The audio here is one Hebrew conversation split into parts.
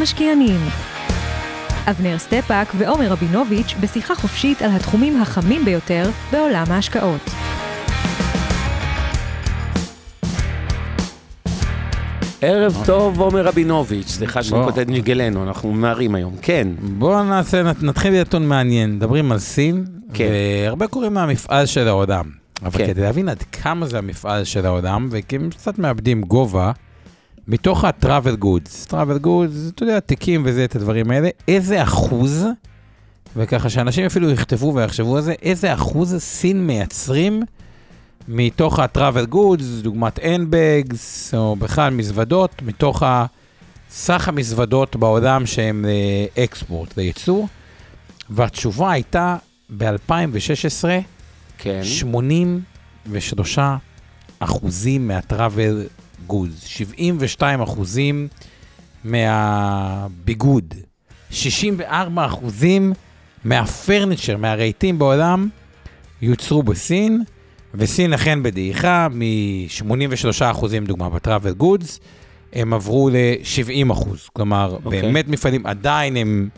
המשקיענים אבנר סטפאק ועומר רבינוביץ' בשיחה חופשית על התחומים החמים ביותר בעולם ההשקעות. ערב טוב, עומר רבינוביץ', סליחה שאני. כותב נגלנו, אנחנו ממהרים היום, כן. בואו נעשה, נת- נתחיל בנתון מעניין. מדברים על סין, כן. והרבה קוראים מהמפעל של העולם. אבל כן. כדי להבין עד כמה זה המפעל של העולם, וכי הם קצת מאבדים גובה, מתוך ה-travel goods, travel goods, אתה יודע, תיקים וזה, את הדברים האלה, איזה אחוז, וככה שאנשים אפילו יכתבו ויחשבו על זה, איזה אחוז סין מייצרים מתוך ה-travel goods, דוגמת N-Bags, או בכלל מזוודות, מתוך ה... סך המזוודות בעולם שהם אקספורט, לייצור, והתשובה הייתה ב-2016, כן. 83 אחוזים מהטראבל גודס, 72 אחוזים מהביגוד, 64 אחוזים מהפרניצ'ר, מהרהיטים בעולם, יוצרו בסין, וסין אכן בדעיכה, מ-83 אחוזים דוגמה בטראבל גודס, הם עברו ל-70 אחוז. כלומר, okay. אוקיי. באמת מפעלים, עדיין הם,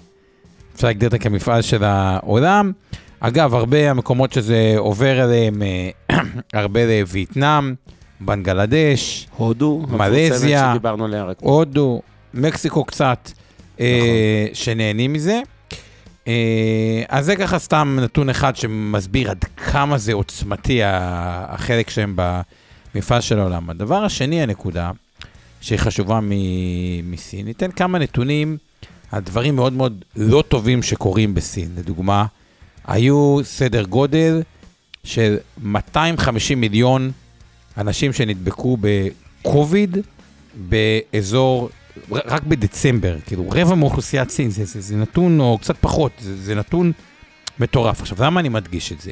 אפשר להגדיר אותם כמפעל של העולם. אגב, הרבה המקומות שזה עובר אליהם, אה, הרבה לווייטנאם, בנגלדש, הודו, מלזיה. הודו, מקסיקו קצת, אה, שנהנים מזה. אה, אז זה ככה סתם נתון אחד שמסביר עד כמה זה עוצמתי החלק שהם במפעל של העולם. הדבר השני, הנקודה, שהיא חשובה מ- מסין, ניתן כמה נתונים על דברים מאוד מאוד לא טובים שקורים בסין. לדוגמה, היו סדר גודל של 250 מיליון אנשים שנדבקו בקוביד באזור, רק בדצמבר, כאילו רבע מאוכלוסיית סין, זה, זה, זה נתון, או קצת פחות, זה, זה נתון מטורף. עכשיו, למה אני מדגיש את זה?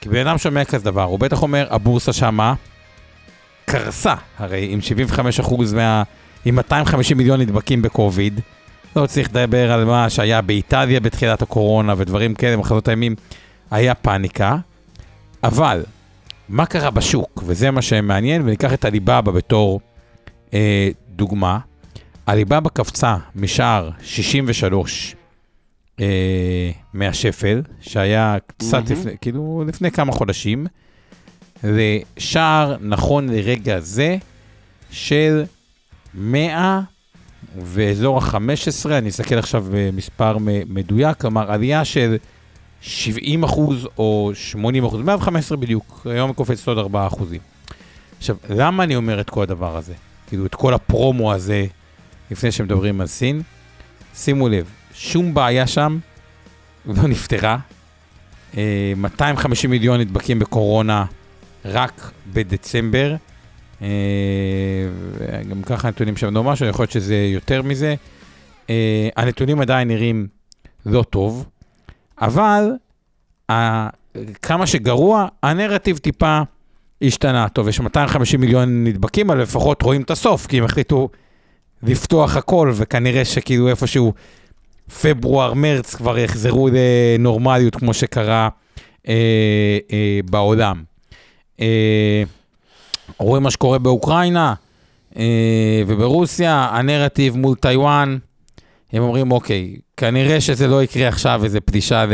כי בן אדם שומע כזה דבר, הוא בטח אומר, הבורסה שמה קרסה, הרי עם 75% מה... עם 250 מיליון נדבקים בקוביד, לא צריך לדבר על מה שהיה באיטליה בתחילת הקורונה ודברים כאלה, מחזות הימים, היה פאניקה, אבל מה קרה בשוק, וזה מה שמעניין, וניקח את הליבאבא בתור אה, דוגמה. הליבאבא קפצה משער 63 אה, מהשפל, שהיה קצת מהמם. לפני, כאילו לפני כמה חודשים, לשער נכון לרגע זה של 100 ואזור ה-15, אני אסתכל עכשיו במספר מ- מדויק, כלומר עלייה של 70 אחוז או 80 אחוז, 115 בדיוק, היום קופצת עוד 4 אחוזים. עכשיו, למה אני אומר את כל הדבר הזה? כאילו, את כל הפרומו הזה, לפני שמדברים על סין? שימו לב, שום בעיה שם לא נפתרה. אה, 250 מיליון נדבקים בקורונה רק בדצמבר. אה, וגם ככה הנתונים שם לא משהו, יכול להיות שזה יותר מזה. אה, הנתונים עדיין נראים לא טוב, אבל ה- כמה שגרוע, הנרטיב טיפה השתנה. טוב, יש 250 מיליון נדבקים, אבל לפחות רואים את הסוף, כי הם החליטו לפתוח הכל, וכנראה שכאילו איפשהו פברואר, מרץ כבר יחזרו לנורמליות כמו שקרה אה, אה, בעולם. אה, רואים מה שקורה באוקראינה אה, וברוסיה, הנרטיב מול טיוואן, הם אומרים, אוקיי, כנראה שזה לא יקרה עכשיו איזה פלישה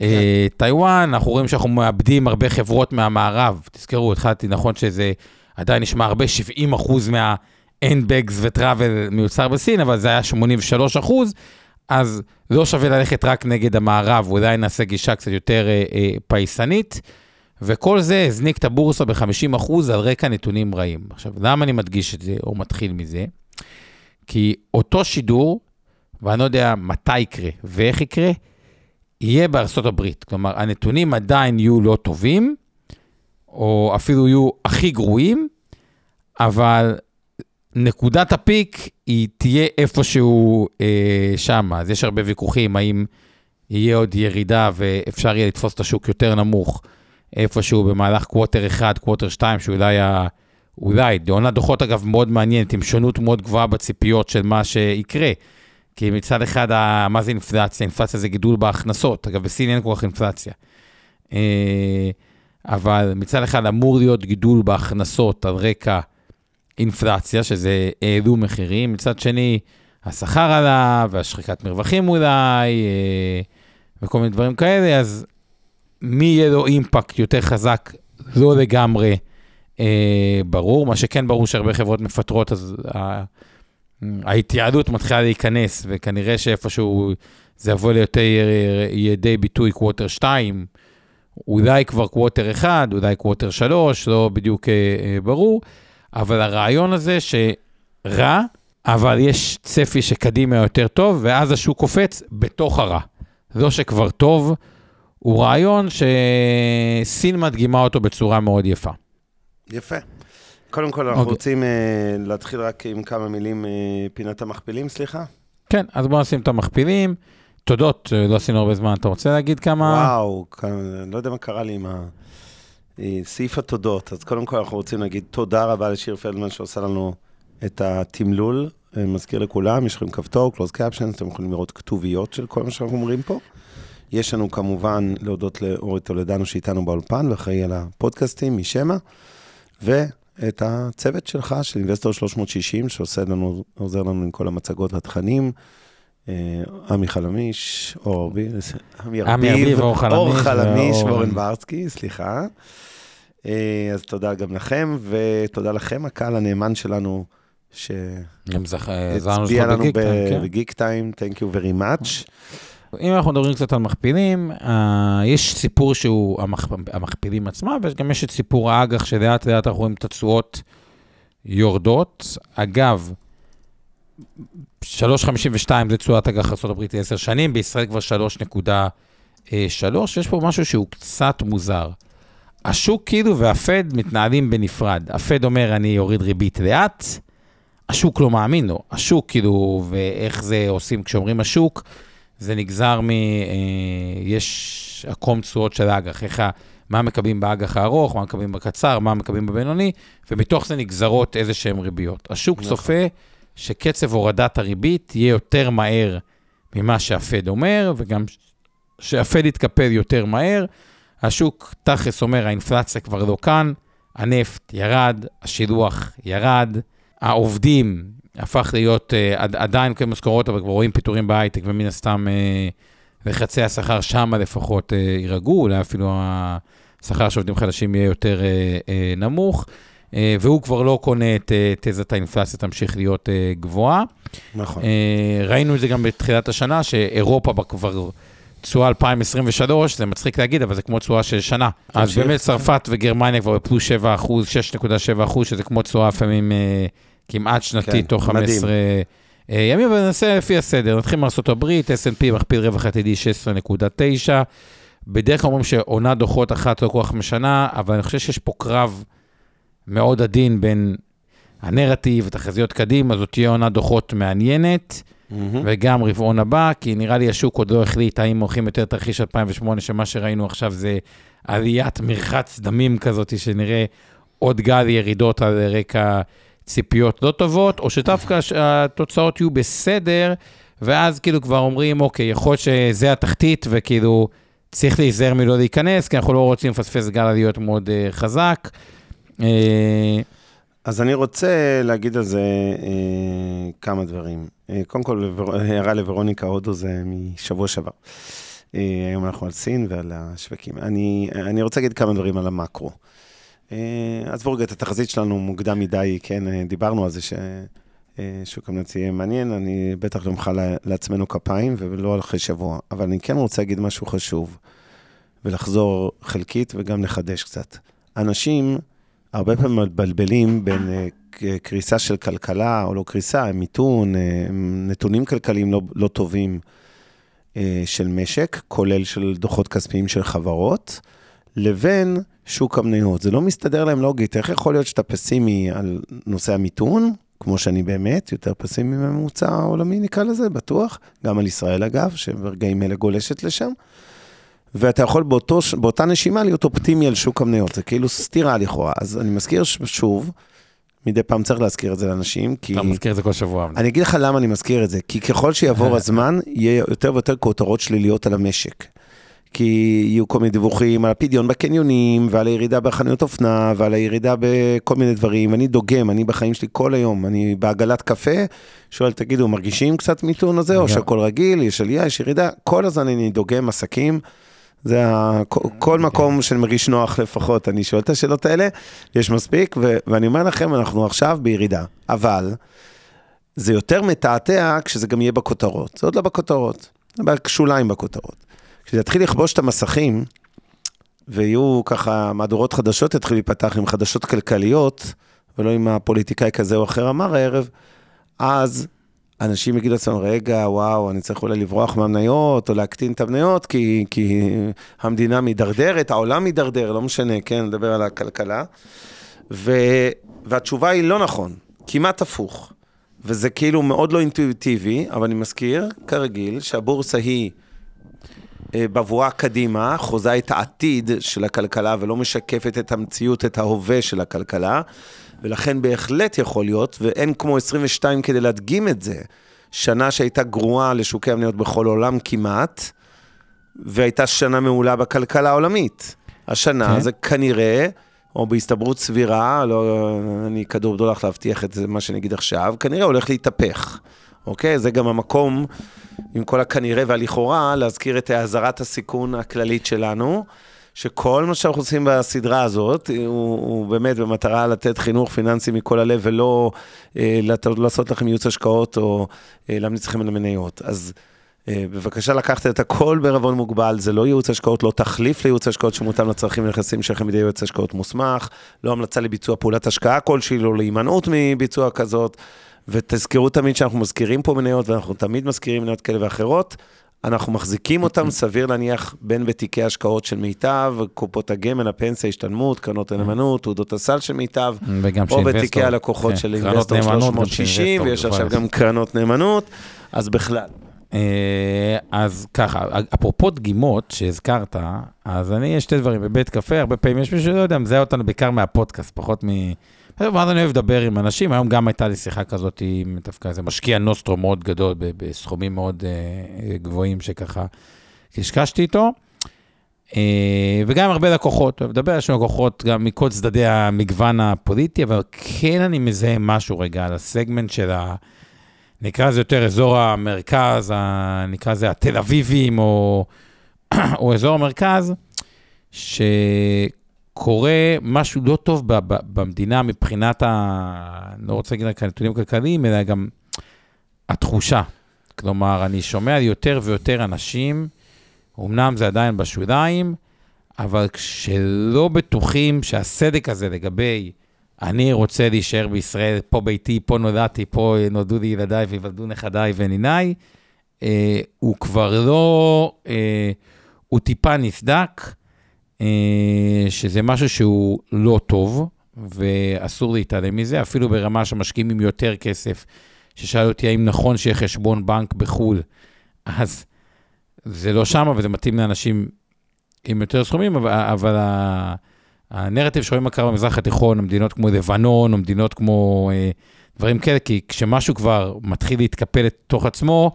לטיוואן, אנחנו רואים שאנחנו מאבדים הרבה חברות מהמערב. תזכרו, התחלתי, נכון שזה עדיין נשמע הרבה, 70 אחוז מה-N-Bags וטראבל מיוצר בסין, אבל זה היה 83 אחוז, אז לא שווה ללכת רק נגד המערב, אולי נעשה גישה קצת יותר אה, אה, פייסנית. וכל זה הזניק את הבורסה ב-50% על רקע נתונים רעים. עכשיו, למה אני מדגיש את זה, או מתחיל מזה? כי אותו שידור, ואני לא יודע מתי יקרה ואיך יקרה, יהיה בארצות הברית. כלומר, הנתונים עדיין יהיו לא טובים, או אפילו יהיו הכי גרועים, אבל נקודת הפיק היא תהיה איפשהו אה, שם. אז יש הרבה ויכוחים, האם יהיה עוד ירידה ואפשר יהיה לתפוס את השוק יותר נמוך, איפשהו במהלך קווטר 1, קווטר 2, שאולי ה... אולי, עונת דוחות אגב מאוד מעניינת, עם שונות מאוד גבוהה בציפיות של מה שיקרה. כי מצד אחד, מה זה אינפלציה? אינפלציה זה גידול בהכנסות. אגב, בסין אין כל כך אינפלציה. אה, אבל מצד אחד אמור להיות גידול בהכנסות על רקע אינפלציה, שזה העלו מחירים. מצד שני, השכר עלה, והשחיקת מרווחים אולי, אה, וכל מיני דברים כאלה, אז מי יהיה לו impact יותר חזק, לא לגמרי אה, ברור. מה שכן ברור שהרבה חברות מפטרות, אז ההתייעלות מתחילה להיכנס, וכנראה שאיפשהו זה יבוא ליותר ידי ביטוי quarter 2, אולי כבר quarter 1, אולי quarter 3, לא בדיוק אה, אה, ברור, אבל הרעיון הזה שרע, אבל יש צפי שקדימה יותר טוב, ואז השוק קופץ בתוך הרע. לא שכבר טוב, הוא רעיון שסין מדגימה אותו בצורה מאוד יפה. יפה. קודם כל, אנחנו אוקיי. רוצים אה, להתחיל רק עם כמה מילים, אה, פינת המכפילים, סליחה. כן, אז בואו נשים את המכפילים. תודות, אה, לא עשינו הרבה זמן. אתה רוצה להגיד כמה? וואו, לא יודע מה קרה לי עם ה- סעיף התודות. אז קודם כל, אנחנו רוצים להגיד תודה רבה לשיר פלדמן שעושה לנו את התמלול. מזכיר לכולם, יש לכם כפתור, close captions, אתם יכולים לראות כתוביות של כל מה שאנחנו אומרים פה. יש לנו כמובן להודות לאורי טולדנו שאיתנו באולפן ואחראי על הפודקאסטים משמע, ואת הצוות שלך, של אינבסטור 360, שעושה לנו, עוזר לנו עם כל המצגות והתכנים. אה, עמי חלמיש, אור ארביב, אור חלמיש אור חלמיש ואור- ואורן ברסקי, סליחה. אה, אז תודה גם לכם, ותודה לכם, הקהל הנאמן שלנו, שהצביע לך לנו בגיק טיים. בגיק טיים, Thank you very much. אם אנחנו מדברים קצת על מכפילים, אה, יש סיפור שהוא המכ... המכפילים עצמם, וגם יש את סיפור האג"ח, שלאט לאט אנחנו רואים את התשואות יורדות. אגב, 3.52 זה תשואת אג"ח ארה"ב ל-10 שנים, בישראל כבר 3.3, יש פה משהו שהוא קצת מוזר. השוק כאילו והפד מתנהלים בנפרד. הפד אומר, אני אוריד ריבית לאט, השוק לא מאמין לו. השוק כאילו, ואיך זה עושים כשאומרים השוק, זה נגזר מ... אה, יש עקום תשואות של האג"ח, איך ה... מה מקבלים באג"ח הארוך, מה מקבלים בקצר, מה מקבלים בבינוני, ומתוך זה נגזרות איזה שהן ריביות. השוק נכון. צופה שקצב הורדת הריבית יהיה יותר מהר ממה שהפד אומר, וגם שהפד יתקפל יותר מהר. השוק תכלס אומר, האינפלציה כבר לא כאן, הנפט ירד, השילוח ירד, העובדים הפך להיות עד, עדיין כן משכורות, אבל כבר רואים פיטורים בהייטק, ומן הסתם uh, לחצי השכר שמה לפחות uh, יירגעו, אולי אפילו השכר של עובדים חדשים יהיה יותר נמוך, והוא כבר לא קונה את תזת האינפלציה תמשיך להיות גבוהה. נכון. אה, ראינו את זה גם בתחילת השנה, שאירופה כבר תשואה 2023, זה מצחיק להגיד, אבל זה כמו תשואה של שנה. אז. באמת צרפת וגרמניה כבר בפלוס 7 אחוז, 6.7 אחוז, שזה כמו תשואה לפעמים אה, כמעט שנתית, כן, תוך מדהים. 15 אה, ימים, אבל ננסה לפי הסדר. נתחיל מארה"ב, S&P מכפיל רווח עתידי 16.9. בדרך כלל אומרים שעונה דוחות אחת לא כל כך משנה, אבל אני חושב שיש פה קרב מאוד עדין בין הנרטיב, תחזיות קדימה, זאת תהיה עונה דוחות מעניינת. מהמם. וגם רבעון הבא, כי נראה לי השוק עוד לא החליט האם הולכים יותר תרחיש 2008, שמה שראינו עכשיו זה עליית מרחץ דמים כזאת, שנראה עוד גל ירידות על רקע ציפיות לא טובות, או שדווקא התוצאות יהיו בסדר, ואז כאילו כבר אומרים, אוקיי, יכול להיות שזה התחתית, וכאילו צריך להיזהר מלא להיכנס, כי אנחנו לא רוצים לפספס גל עליות מאוד uh, חזק. Uh, אז אני רוצה להגיד על זה אה, כמה דברים. אה, קודם כל, הערה לוורוניקה הודו זה משבוע שעבר. אה, היום אנחנו על סין ועל השווקים. אני, אני רוצה להגיד כמה דברים על המקרו. אה, עזבו רגע את התחזית שלנו מוקדם מדי, כן, אה, דיברנו על זה ששוק המנץ יהיה מעניין, אני בטח לא נמחא לה- לעצמנו כפיים ולא אחרי שבוע, אבל אני כן רוצה להגיד משהו חשוב, ולחזור חלקית וגם לחדש קצת. אנשים הרבה פעמים מבלבלים בין אה, קריסה של כלכלה, או לא קריסה, מיתון, אה, נתונים כלכליים לא, לא טובים אה, של משק, כולל של דוחות כספיים של חברות, לבין שוק המניות. זה לא מסתדר להם לוגית. איך יכול להיות שאתה פסימי על נושא המיתון, כמו שאני באמת, יותר פסימי מממוצע העולמי, נקרא לזה, בטוח. גם על ישראל, אגב, שברגעים אלה גולשת לשם. ואתה יכול באותו, באותה נשימה להיות אופטימי על שוק המניות, זה כאילו סתירה לכאורה. אז אני מזכיר שוב, מדי פעם צריך להזכיר את זה לאנשים, כי... אתה מזכיר את זה כל שבוע. אני אגיד לך למה אני מזכיר את זה, כי ככל שיעבור הזמן, יהיה יותר ויותר כותרות שליליות על המשק. כי יהיו כל מיני דיווחים על הפדיון בקניונים, ועל הירידה בחנויות אופנה, ועל הירידה בכל מיני דברים. אני דוגם, אני בחיים שלי כל היום, אני בעגלת קפה, שואל, תגידו, מרגישים קצת מיתון הזה, או שהכל רגיל, יש עלייה, יש ירידה? כל הזמן אני דוגם עסקים. זה ה... כל מקום שאני מרגיש נוח לפחות, אני שואל את השאלות האלה, יש מספיק, ו... ואני אומר לכם, אנחנו עכשיו בירידה. אבל זה יותר מתעתע כשזה גם יהיה בכותרות. זה עוד לא בכותרות, זה בשוליים בכותרות. כשזה יתחיל לכבוש את המסכים, ויהיו ככה, מהדורות חדשות יתחילו להיפתח עם חדשות כלכליות, ולא עם הפוליטיקאי כזה או אחר אמר הערב, אז אנשים יגידו לעצמם, רגע, וואו, אני צריך אולי לברוח מהמניות, או להקטין את המניות, כי, כי המדינה מידרדרת, העולם מידרדר, לא משנה, כן, נדבר על הכלכלה. ו, והתשובה היא לא נכון, כמעט הפוך. וזה כאילו מאוד לא אינטואיטיבי, אבל אני מזכיר, כרגיל, שהבורסה היא בבואה קדימה, חוזה את העתיד של הכלכלה ולא משקפת את המציאות, את ההווה של הכלכלה. ולכן בהחלט יכול להיות, ואין כמו 22 כדי להדגים את זה, שנה שהייתה גרועה לשוקי המניות בכל העולם כמעט, והייתה שנה מעולה בכלכלה העולמית. השנה כן. זה כנראה, או בהסתברות סבירה, לא, אני כדור בדולח להבטיח את זה, מה שאני אגיד עכשיו, כנראה הולך להתהפך. אוקיי? זה גם המקום, עם כל הכנראה והלכאורה, להזכיר את אזהרת הסיכון הכללית שלנו. שכל מה שאנחנו עושים בסדרה הזאת, הוא, הוא באמת במטרה לתת חינוך פיננסי מכל הלב, ולא אה, לעשות לכם ייעוץ השקעות או אה, להמליץ לכם על המניות. אז אה, בבקשה לקחת את הכל בערבון מוגבל, זה לא ייעוץ השקעות, לא תחליף לייעוץ השקעות שמותאם לצרכים ונכסים שלכם בידי ייעוץ השקעות מוסמך, לא המלצה לביצוע פעולת השקעה כלשהי, לא להימנעות מביצוע כזאת. ותזכרו תמיד שאנחנו מזכירים פה מניות, ואנחנו תמיד מזכירים מניות כאלה ואחרות. אנחנו מחזיקים אותם, סביר להניח, בין בתיקי השקעות של מיטב, קופות הגמל, הפנסיה, השתלמות, קרנות הנאמנות, תעודות הסל של מיטב, או בתיקי הלקוחות כן, של אינבסטור 360, ויש עכשיו גם קרנות נאמנות, אז בכלל. אה, אז ככה, אפרופו דגימות שהזכרת, אז אני, יש שתי דברים, בבית קפה, הרבה פעמים יש מישהו שלא יודע, מזהה אותנו בעיקר מהפודקאסט, פחות מ... ואז אני אוהב לדבר עם אנשים, היום גם הייתה לי שיחה כזאת עם דווקא איזה משקיע נוסטרו מאוד גדול, בסכומים מאוד uh, גבוהים שככה קשקשתי איתו. Uh, וגם הרבה לקוחות, לדבר, יש לנו לקוחות גם מכל צדדי המגוון הפוליטי, אבל כן אני מזהה משהו רגע על הסגמנט של ה... נקרא לזה יותר אזור המרכז, ה... נקרא לזה התל אביבים, או, או אזור המרכז, ש... קורה משהו לא טוב במדינה מבחינת ה... לא רוצה להגיד רק הנתונים הכלכליים, אלא גם התחושה. כלומר, אני שומע יותר ויותר אנשים, אמנם זה עדיין בשוליים, אבל כשלא בטוחים שהסדק הזה לגבי אני רוצה להישאר בישראל, פה ביתי, פה נולדתי, פה נולדו לי ילדיי ויוולדו נכדיי וניניי, אה, הוא כבר לא, אה, הוא טיפה נסדק. אה, שזה משהו שהוא לא טוב, ואסור להתעלם מזה, אפילו ברמה שמשקיעים עם יותר כסף, ששאל אותי האם נכון שיהיה חשבון בנק בחו"ל, אז זה לא שם, וזה מתאים לאנשים עם יותר סכומים, אבל, אבל הנרטיב שרואים מה קרה במזרח התיכון, מדינות כמו לבנון, או מדינות כמו אה, דברים כאלה, כי כשמשהו כבר מתחיל להתקפל לתוך עצמו,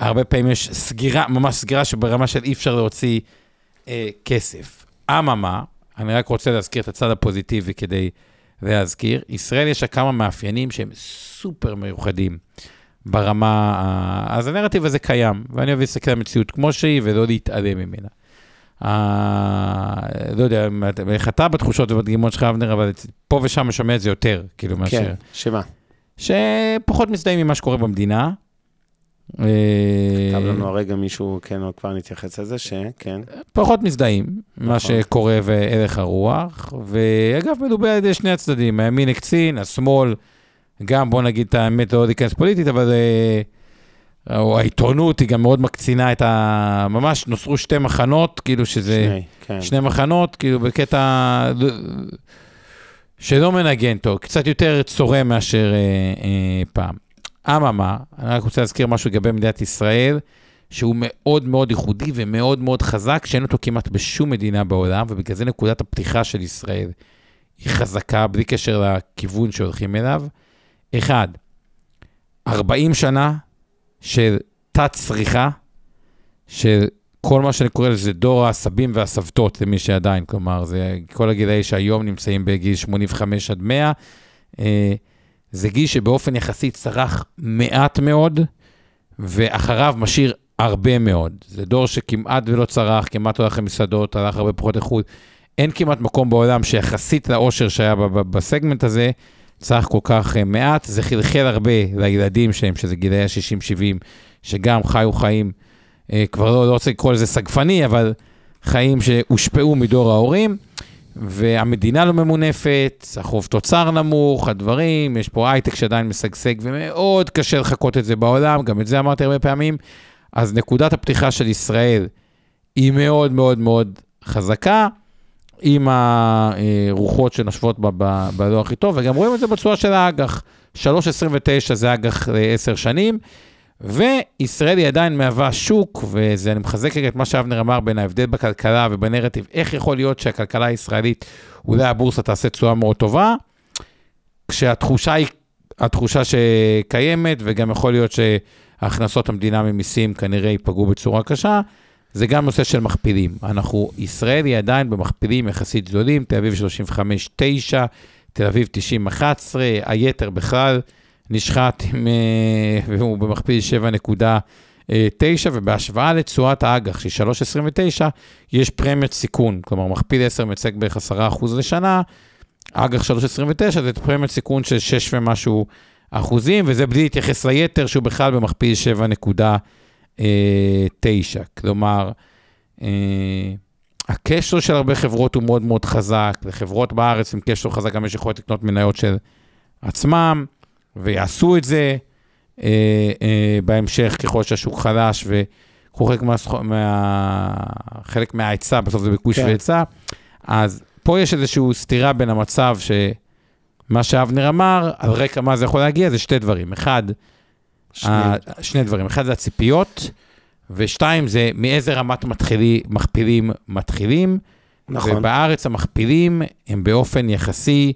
הרבה פעמים יש סגירה, ממש סגירה שברמה של אי אפשר להוציא אה, כסף. אממה, אני רק רוצה להזכיר את הצד הפוזיטיבי כדי להזכיר, ישראל יש לה כמה מאפיינים שהם סופר מיוחדים ברמה, אז הנרטיב הזה קיים, ואני אוהב להסתכל על המציאות כמו שהיא ולא להתעלם ממנה. Uh, לא יודע, איך אתה בתחושות ובדגימות שלך, אבנר, אבל פה ושם משמע את זה יותר, כאילו, מאשר... כן, שמה? שפחות מזדהים ממה שקורה במדינה, כתב לנו הרגע מישהו, כן, כבר נתייחס לזה, שכן. פחות מזדהים, מה נכון. שקורה וערך הרוח, ואגב, מדובר על ידי שני הצדדים, הימין הקצין, השמאל, גם, בוא נגיד את האמת, לא להיכנס פוליטית, אבל... אה, או העיתונות היא גם מאוד מקצינה את ה... ממש נוצרו שתי מחנות, כאילו שזה... שני, כן. שני מחנות, כאילו בקטע... שלא מנגן טוב, קצת יותר צורם מאשר אה, אה, פעם. אממה, אני רק רוצה להזכיר משהו לגבי מדינת ישראל, שהוא מאוד מאוד ייחודי ומאוד מאוד חזק, שאין אותו כמעט בשום מדינה בעולם, ובגלל זה נקודת הפתיחה של ישראל היא חזקה, בלי קשר לכיוון שהולכים אליו. אחד, 40 שנה של תת-צריכה, של כל מה שאני קורא לזה דור הסבים והסבתות, למי שעדיין, כלומר, זה כל הגילאי שהיום נמצאים בגיל 85 עד 100. זה גיל שבאופן יחסי צרך מעט מאוד, ואחריו משאיר הרבה מאוד. זה דור שכמעט ולא צרך, כמעט הולך למסעדות, הלך הרבה פחות איכות. אין כמעט מקום בעולם שיחסית לאושר שהיה בסגמנט הזה, צרך כל כך אה, מעט. זה חלחל הרבה לילדים שלהם, שזה גילאי ה-60-70, שגם חיו חיים, אה, כבר לא, לא רוצה לקרוא לזה סגפני, אבל חיים שהושפעו מדור ההורים. והמדינה לא ממונפת, החוב תוצר נמוך, הדברים, יש פה הייטק שעדיין משגשג ומאוד קשה לחקות את זה בעולם, גם את זה אמרתי הרבה פעמים. אז נקודת הפתיחה של ישראל היא מאוד מאוד מאוד חזקה, עם הרוחות שנושבות בלא הכי טוב, וגם רואים את זה בצורה של האג"ח. 3.29 זה אג"ח לעשר שנים, וישראל היא עדיין מהווה שוק, ואני מחזק את מה שאבנר אמר בין ההבדל בכלכלה ובנרטיב, איך יכול להיות שהכלכלה הישראלית, אולי הבורסה תעשה תשואה מאוד טובה, כשהתחושה היא התחושה שקיימת, וגם יכול להיות שהכנסות המדינה ממיסים כנראה ייפגעו בצורה קשה, זה גם נושא של מכפילים. אנחנו, ישראל היא עדיין במכפילים יחסית זולים, תל אביב 35-9, תל אביב 90-11, היתר בכלל. נשחט עם, אה, והוא במכפיל 7.9, ובהשוואה לתשואת האג"ח, שהיא 3.29, יש פרמיית סיכון. כלומר, מכפיל 10 מייצג בערך 10% לשנה, אג"ח 3.29 זה פרמיית סיכון של 6 ומשהו אחוזים, וזה בלי להתייחס ליתר, שהוא בכלל במכפיל 7.9. כלומר, אה, הקשר של הרבה חברות הוא מאוד מאוד חזק, לחברות בארץ עם קשר חזק גם יש יכולת לקנות מניות של עצמם. ויעשו את זה אה, אה, בהמשך, ככל שהשוק חלש וקחו חלק, מה, מה, חלק מההיצע, בסוף זה ביקוש כן. והיצע. אז פה יש איזושהי סתירה בין המצב שמה שאבנר אמר, על רקע מה זה יכול להגיע, זה שתי דברים. אחד, שני, ה, שני דברים. אחד זה הציפיות, ושתיים זה מאיזה רמת מתחילי, מכפילים מתחילים. נכון. ובארץ המכפילים הם באופן יחסי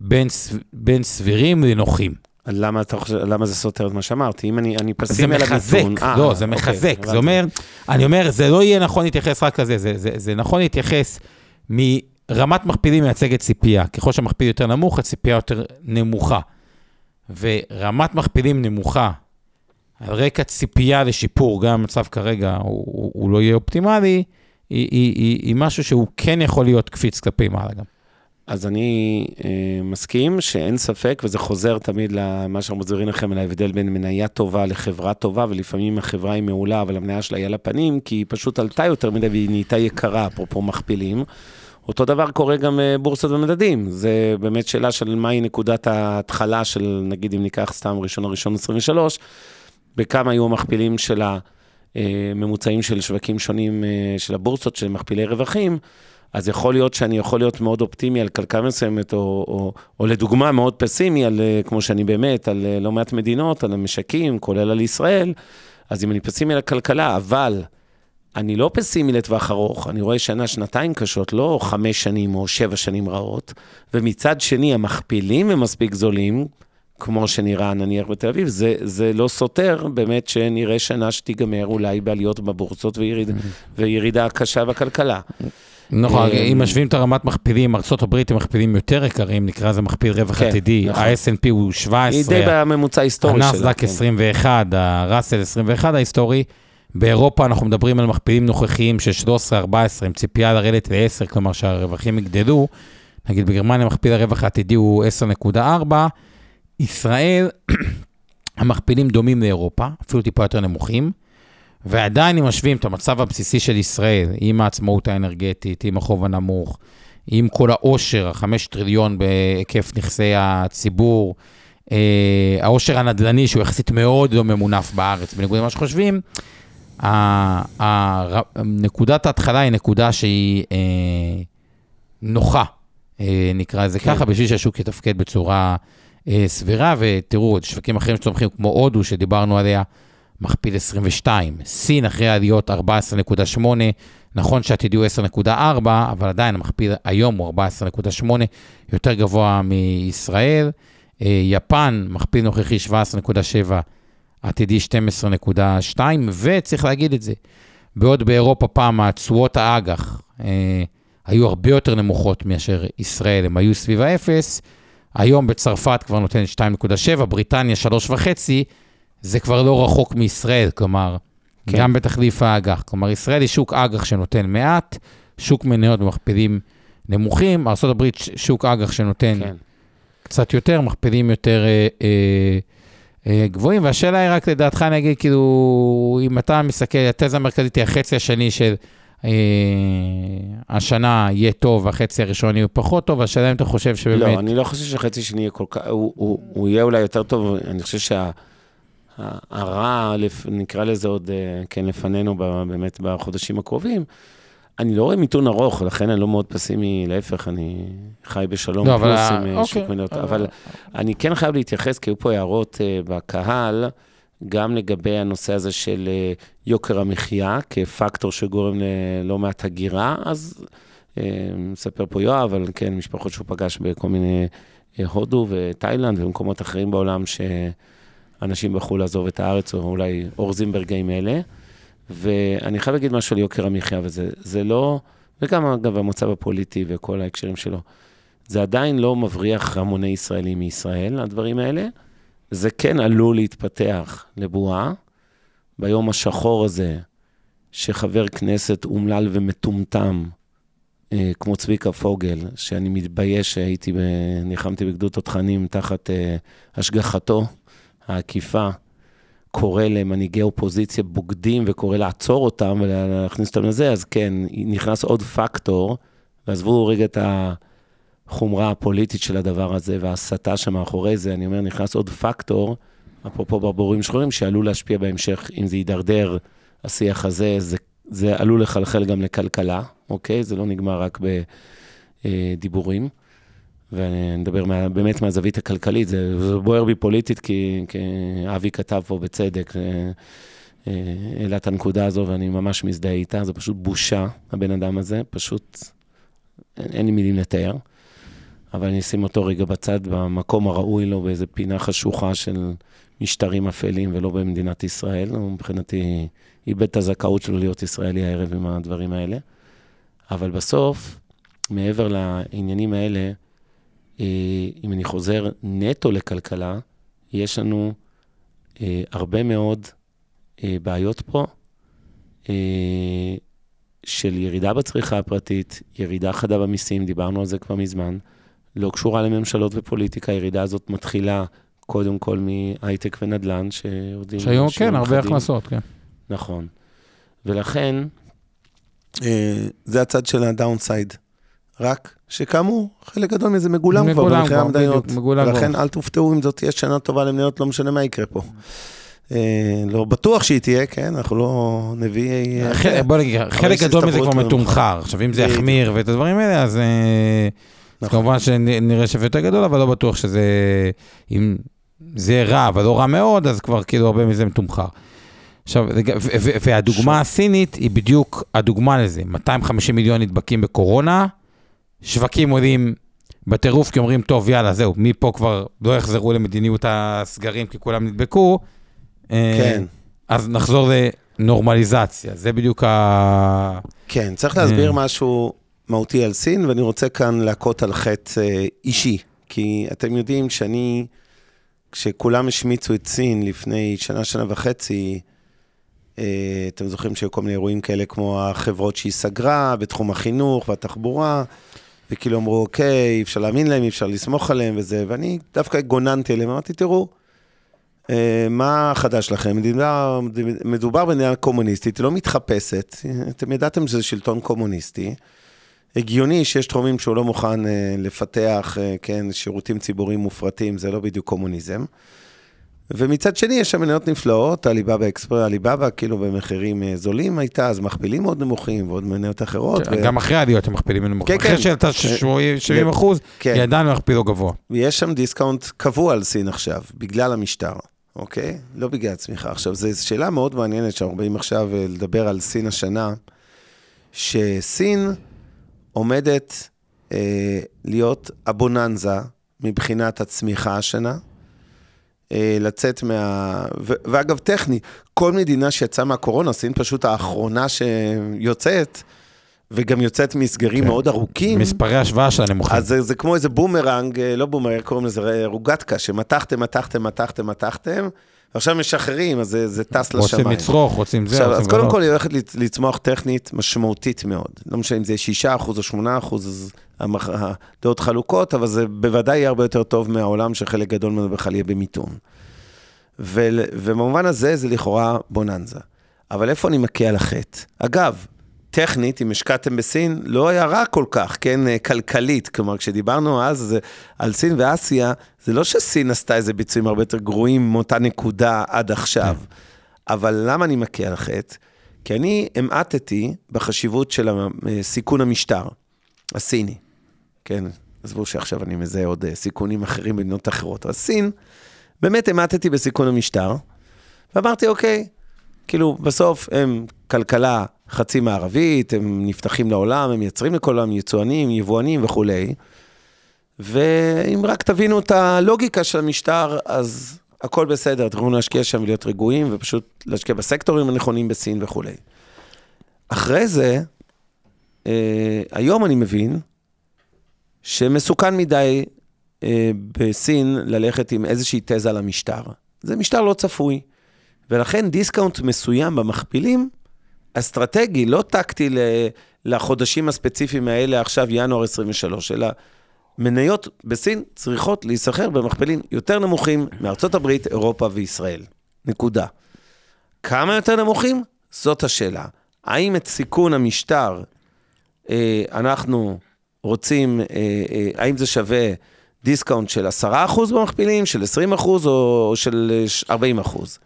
בין, בין סבירים לנוחים. למה, אתה חושב, למה זה סותר את מה שאמרתי? אם אני, אני פסימי על המיתון... זה מחזק, לא, זה אוקיי, מחזק. זה אומר, אני אומר, זה לא יהיה נכון להתייחס רק לזה, זה, זה, זה נכון להתייחס מרמת מכפילים מייצגת ציפייה. ככל שהמכפיל יותר נמוך, הציפייה יותר נמוכה. ורמת מכפילים נמוכה, על רקע ציפייה לשיפור, גם המצב כרגע הוא, הוא, הוא לא יהיה אופטימלי, היא, היא, היא, היא משהו שהוא כן יכול להיות קפיץ כלפי מעלה גם. אז אני אה, מסכים שאין ספק, וזה חוזר תמיד למה שאנחנו מסבירים לכם על ההבדל בין מניה טובה לחברה טובה, ולפעמים החברה היא מעולה, אבל המניה שלה היא על הפנים, כי היא פשוט עלתה יותר מדי והיא נהייתה יקרה, אפרופו מכפילים. אותו דבר קורה גם אה, בורסות ומדדים. זה באמת שאלה של מהי נקודת ההתחלה של, נגיד אם ניקח סתם ראשון הראשון 23, בכמה היו המכפילים של הממוצעים אה, של שווקים שונים אה, של הבורסות, של מכפילי רווחים. אז יכול להיות שאני יכול להיות מאוד אופטימי על כלכלה מסוימת, או, או, או לדוגמה מאוד פסימי, על, אה, כמו שאני באמת, על אה, לא מעט מדינות, על המשקים, כולל על ישראל, אז אם אני פסימי על הכלכלה, אבל אני לא פסימי לטווח ארוך, אני רואה שנה, שנתיים קשות, לא חמש שנים או שבע שנים רעות, ומצד שני, המכפילים הם מספיק זולים, כמו שנראה נניח בתל אביב, זה, זה לא סותר באמת שנראה שנה שתיגמר אולי בעליות בבורסות ויריד, וירידה קשה בכלכלה. נכון, אה, אם משווים את הרמת מכפילים, ארה"ב הם מכפילים יותר יקרים, נקרא לזה מכפיל רווח כן, עתידי, נכון. ה-S&P הוא 17, היא די בממוצע ההיסטורי שלה. הנסדק 21, הראסל 21 ההיסטורי. באירופה אנחנו מדברים על מכפילים נוכחיים של 13-14, עם ציפייה לרדת ל-10, כלומר שהרווחים יגדלו. נגיד בגרמניה מכפיל הרווח העתידי הוא 10.4. ישראל, המכפילים דומים לאירופה, אפילו טיפה יותר נמוכים. ועדיין אם משווים את המצב הבסיסי של ישראל, עם העצמאות האנרגטית, עם החוב הנמוך, עם כל העושר, החמש טריליון בהיקף נכסי הציבור, אה, העושר הנדל"ני שהוא יחסית מאוד לא ממונף בארץ, בניגוד למה שחושבים, נקודת ההתחלה היא נקודה שהיא אה, נוחה אה, נקרא לזה כן. ככה, בשביל שהשוק יתפקד בצורה אה, סבירה, ותראו, שווקים אחרים שצומחים כמו הודו, שדיברנו עליה, מכפיל 22. סין אחרי העליות 14.8, נכון שעתידי הוא 10.4, אבל עדיין המכפיל היום הוא 14.8, יותר גבוה מישראל. אה, יפן, מכפיל נוכחי 17.7, עתידי 12.2, וצריך להגיד את זה, בעוד באירופה פעם התשואות האג"ח אה, היו הרבה יותר נמוכות מאשר ישראל, הם היו סביב האפס, היום בצרפת כבר נותן 2.7, בריטניה 3.5, זה כבר לא רחוק מישראל, כלומר, כן. גם בתחליף האג"ח. כלומר, ישראל היא שוק אג"ח שנותן מעט, שוק מניות במכפילים נמוכים, ארה"ב שוק אג"ח שנותן כן. קצת יותר, מכפילים יותר אה, אה, אה, גבוהים, והשאלה היא רק לדעתך, אני אגיד, כאילו, אם אתה מסתכל, התזה המרכזית היא החצי השני של אה, השנה יהיה טוב, והחצי הראשון יהיה פחות טוב, השאלה אם אתה חושב שבאמת... לא, אני לא חושב שהחצי שני יהיה כל כך, הוא, הוא, הוא יהיה אולי יותר טוב, אני חושב שהרע, נקרא לזה עוד, אה, כן, לפנינו באמת בחודשים הקרובים. אני לא רואה מיתון ארוך, לכן אני לא מאוד פסימי, להפך, אני חי בשלום לא, אבל פלוס ה- עם אה, אוקיי. שוק מניות. אבל אני כן חייב להתייחס, כי היו פה הערות אה, בקהל, גם לגבי הנושא הזה של אה, יוקר המחיה, כפקטור שגורם ללא מעט הגירה, אז אה, מספר פה יואב, אבל כן, משפחות שהוא פגש בכל מיני אה, הודו ותאילנד ומקומות אחרים בעולם, שאנשים בחרו לעזוב את הארץ, או אולי אורזים ברגעים אלה. ואני חייב להגיד משהו על יוקר המחיה, וזה זה לא, וגם אגב המצב הפוליטי וכל ההקשרים שלו, זה עדיין לא מבריח המוני ישראלים מישראל, הדברים האלה. זה כן עלול להתפתח לבועה. ביום השחור הזה, שחבר כנסת אומלל ומטומטם, אה, כמו צביקה פוגל, שאני מתבייש שהייתי, ב... ניחמתי בגדוד תותחנים תחת אה, השגחתו העקיפה, קורא למנהיגי אופוזיציה בוגדים וקורא לעצור אותם ולהכניס אותם לזה, אז כן, נכנס עוד פקטור, ועזבו רגע את החומרה הפוליטית של הדבר הזה וההסתה שמאחורי זה, אני אומר, נכנס עוד פקטור, אפרופו ברבורים שחורים, שעלול להשפיע בהמשך, אם זה יידרדר, השיח הזה, זה, זה עלול לחלחל גם לכלכלה, אוקיי? זה לא נגמר רק בדיבורים. ואני מדבר מה, באמת מהזווית הכלכלית, זה, זה בוער בי פוליטית, כי, כי אבי כתב פה בצדק, אה, אה, העלה את הנקודה הזו, ואני ממש מזדהה איתה, זה פשוט בושה, הבן אדם הזה, פשוט אין, אין לי מילים לתאר. אבל אני אשים אותו רגע בצד, במקום הראוי לו, באיזה פינה חשוכה של משטרים אפלים, ולא במדינת ישראל. הוא מבחינתי איבד את הזכאות שלו להיות ישראלי הערב עם הדברים האלה. אבל בסוף, מעבר לעניינים האלה, אם אני חוזר נטו לכלכלה, יש לנו אה, הרבה מאוד אה, בעיות פה אה, של ירידה בצריכה הפרטית, ירידה חדה במיסים, דיברנו על זה כבר מזמן, לא קשורה לממשלות ופוליטיקה, הירידה הזאת מתחילה קודם כל מהייטק ונדל"ן, שיורדים... שהיום, כן, הרבה חדים. הכנסות, כן. נכון. ולכן, אה, זה הצד של הדאונסייד. רק שכאמור, חלק גדול מזה מגולם מגולם במחירי כבר. בדיוק, מגולם ולכן. אל תופתעו אם זאת תהיה שנה טובה למניות, לא משנה מה יקרה פה. אה, לא בטוח שהיא תהיה, כן? אנחנו לא נביאי... אה, חלק- בוא נגיד, חלק גדול מזה כבר מתומחר. עכשיו, אם זה. יחמיר ואת הדברים האלה, אז אה, נכון. כמובן שנראה שווה יותר גדול, אבל לא בטוח שזה... אם זה רע, אבל לא רע מאוד, אז כבר כאילו הרבה מזה מתומחר. עכשיו, והדוגמה הסינית היא בדיוק הדוגמה לזה. 250 מיליון נדבקים בקורונה, שווקים עולים בטירוף, כי אומרים, טוב, יאללה, זהו, מפה כבר לא יחזרו למדיניות הסגרים, כי כולם נדבקו. אה, כן. אז נחזור לנורמליזציה, זה בדיוק ה... כן, צריך להסביר אה. משהו מהותי על סין, ואני רוצה כאן להכות על חטא אה, אישי. כי אתם יודעים שאני, כשכולם השמיצו את סין לפני שנה, שנה וחצי, אתם זוכרים שהיו כל מיני אירועים כאלה כמו החברות שהיא סגרה בתחום החינוך והתחבורה, וכאילו אמרו, אוקיי, אי אפשר להאמין להם, אי אפשר לסמוך עליהם וזה, ואני דווקא גוננתי עליהם, אמרתי, תראו, אה, מה חדש לכם? מדובר, מדובר במדינה קומוניסטית, היא לא מתחפשת. אתם ידעתם שזה שלטון קומוניסטי. הגיוני שיש תחומים שהוא לא מוכן אה, לפתח, אה, כן, שירותים ציבוריים מופרטים, זה לא בדיוק קומוניזם. ומצד שני, יש שם מניות נפלאות, עליבאבא אקספרס, עליבאבא כאילו במחירים אה, זולים הייתה, אז מכפילים מאוד נמוכים, ועוד מניות אחרות. ו... גם אחרי העליות הם מכפילים. כן, אחרי כן. שעלתה 70 אחוז, כן. היא עדיין הכפילו גבוה. ויש שם דיסקאונט קבוע על סין עכשיו, בגלל המשטר, אוקיי? לא בגלל הצמיחה. עכשיו, זו שאלה מאוד מעניינת, שאנחנו באים עכשיו אה, לדבר על סין השנה, שסין עומדת אה, להיות הבוננזה מבחינת הצמיחה השנה, אה, לצאת מה... ו- ואגב, טכני, כל מדינה שיצאה מהקורונה, סין פשוט האחרונה שיוצאת, וגם יוצאת מסגרים כן. מאוד ארוכים. מספרי השוואה שלה נמוכים. אז זה, זה כמו איזה בומרנג, אה, לא בומרנג, קוראים לזה רוגטקה, שמתחתם, מתחתם, מתחתם, מתחתם, ועכשיו משחררים, אז זה, זה טס לשמיים. רוצים לצרוך, רוצים זה, עכשיו, רוצים אז קודם לעלות. כל היא הולכת לצ- לצמוח טכנית משמעותית מאוד. לא משנה אם זה 6% או 8%, אז הדעות חלוקות, אבל זה בוודאי יהיה הרבה יותר טוב מהעולם שחלק גדול ממנו בכלל יהיה במיתון. ול- ובמובן הזה זה לכאורה בוננזה. אבל איפה אני מכה על החטא? אגב, טכנית, אם השקעתם בסין, לא היה רע כל כך, כן, אה, כלכלית. כלומר, כשדיברנו אז על סין ואסיה, זה לא שסין עשתה איזה ביצועים הרבה יותר גרועים מאותה נקודה עד עכשיו. אבל למה אני מכה על החטא? כי אני המעטתי בחשיבות של אה, סיכון המשטר הסיני. כן, עזבו שעכשיו אני מזהה עוד אה, סיכונים אחרים במדינות אחרות. אבל סין, באמת המעטתי בסיכון המשטר, ואמרתי, אוקיי, כאילו, בסוף הם כלכלה חצי מערבית, הם נפתחים לעולם, הם מייצרים לכל העולם, יצואנים, יבואנים וכולי. ואם רק תבינו את הלוגיקה של המשטר, אז הכל בסדר, תוכלו להשקיע שם ולהיות רגועים, ופשוט להשקיע בסקטורים הנכונים בסין וכולי. אחרי זה, אה, היום אני מבין שמסוכן מדי אה, בסין ללכת עם איזושהי תזה למשטר. זה משטר לא צפוי, ולכן דיסקאונט מסוים במכפילים, אסטרטגי, לא טקטי ל- לחודשים הספציפיים האלה, עכשיו ינואר 23, אלא מניות בסין צריכות להיסחר במכפילים יותר נמוכים מארצות הברית, אירופה וישראל. נקודה. כמה יותר נמוכים? זאת השאלה. האם את סיכון המשטר אה, אנחנו רוצים, אה, אה, האם זה שווה דיסקאונט של 10% במכפילים, של 20% או של אה, 40%?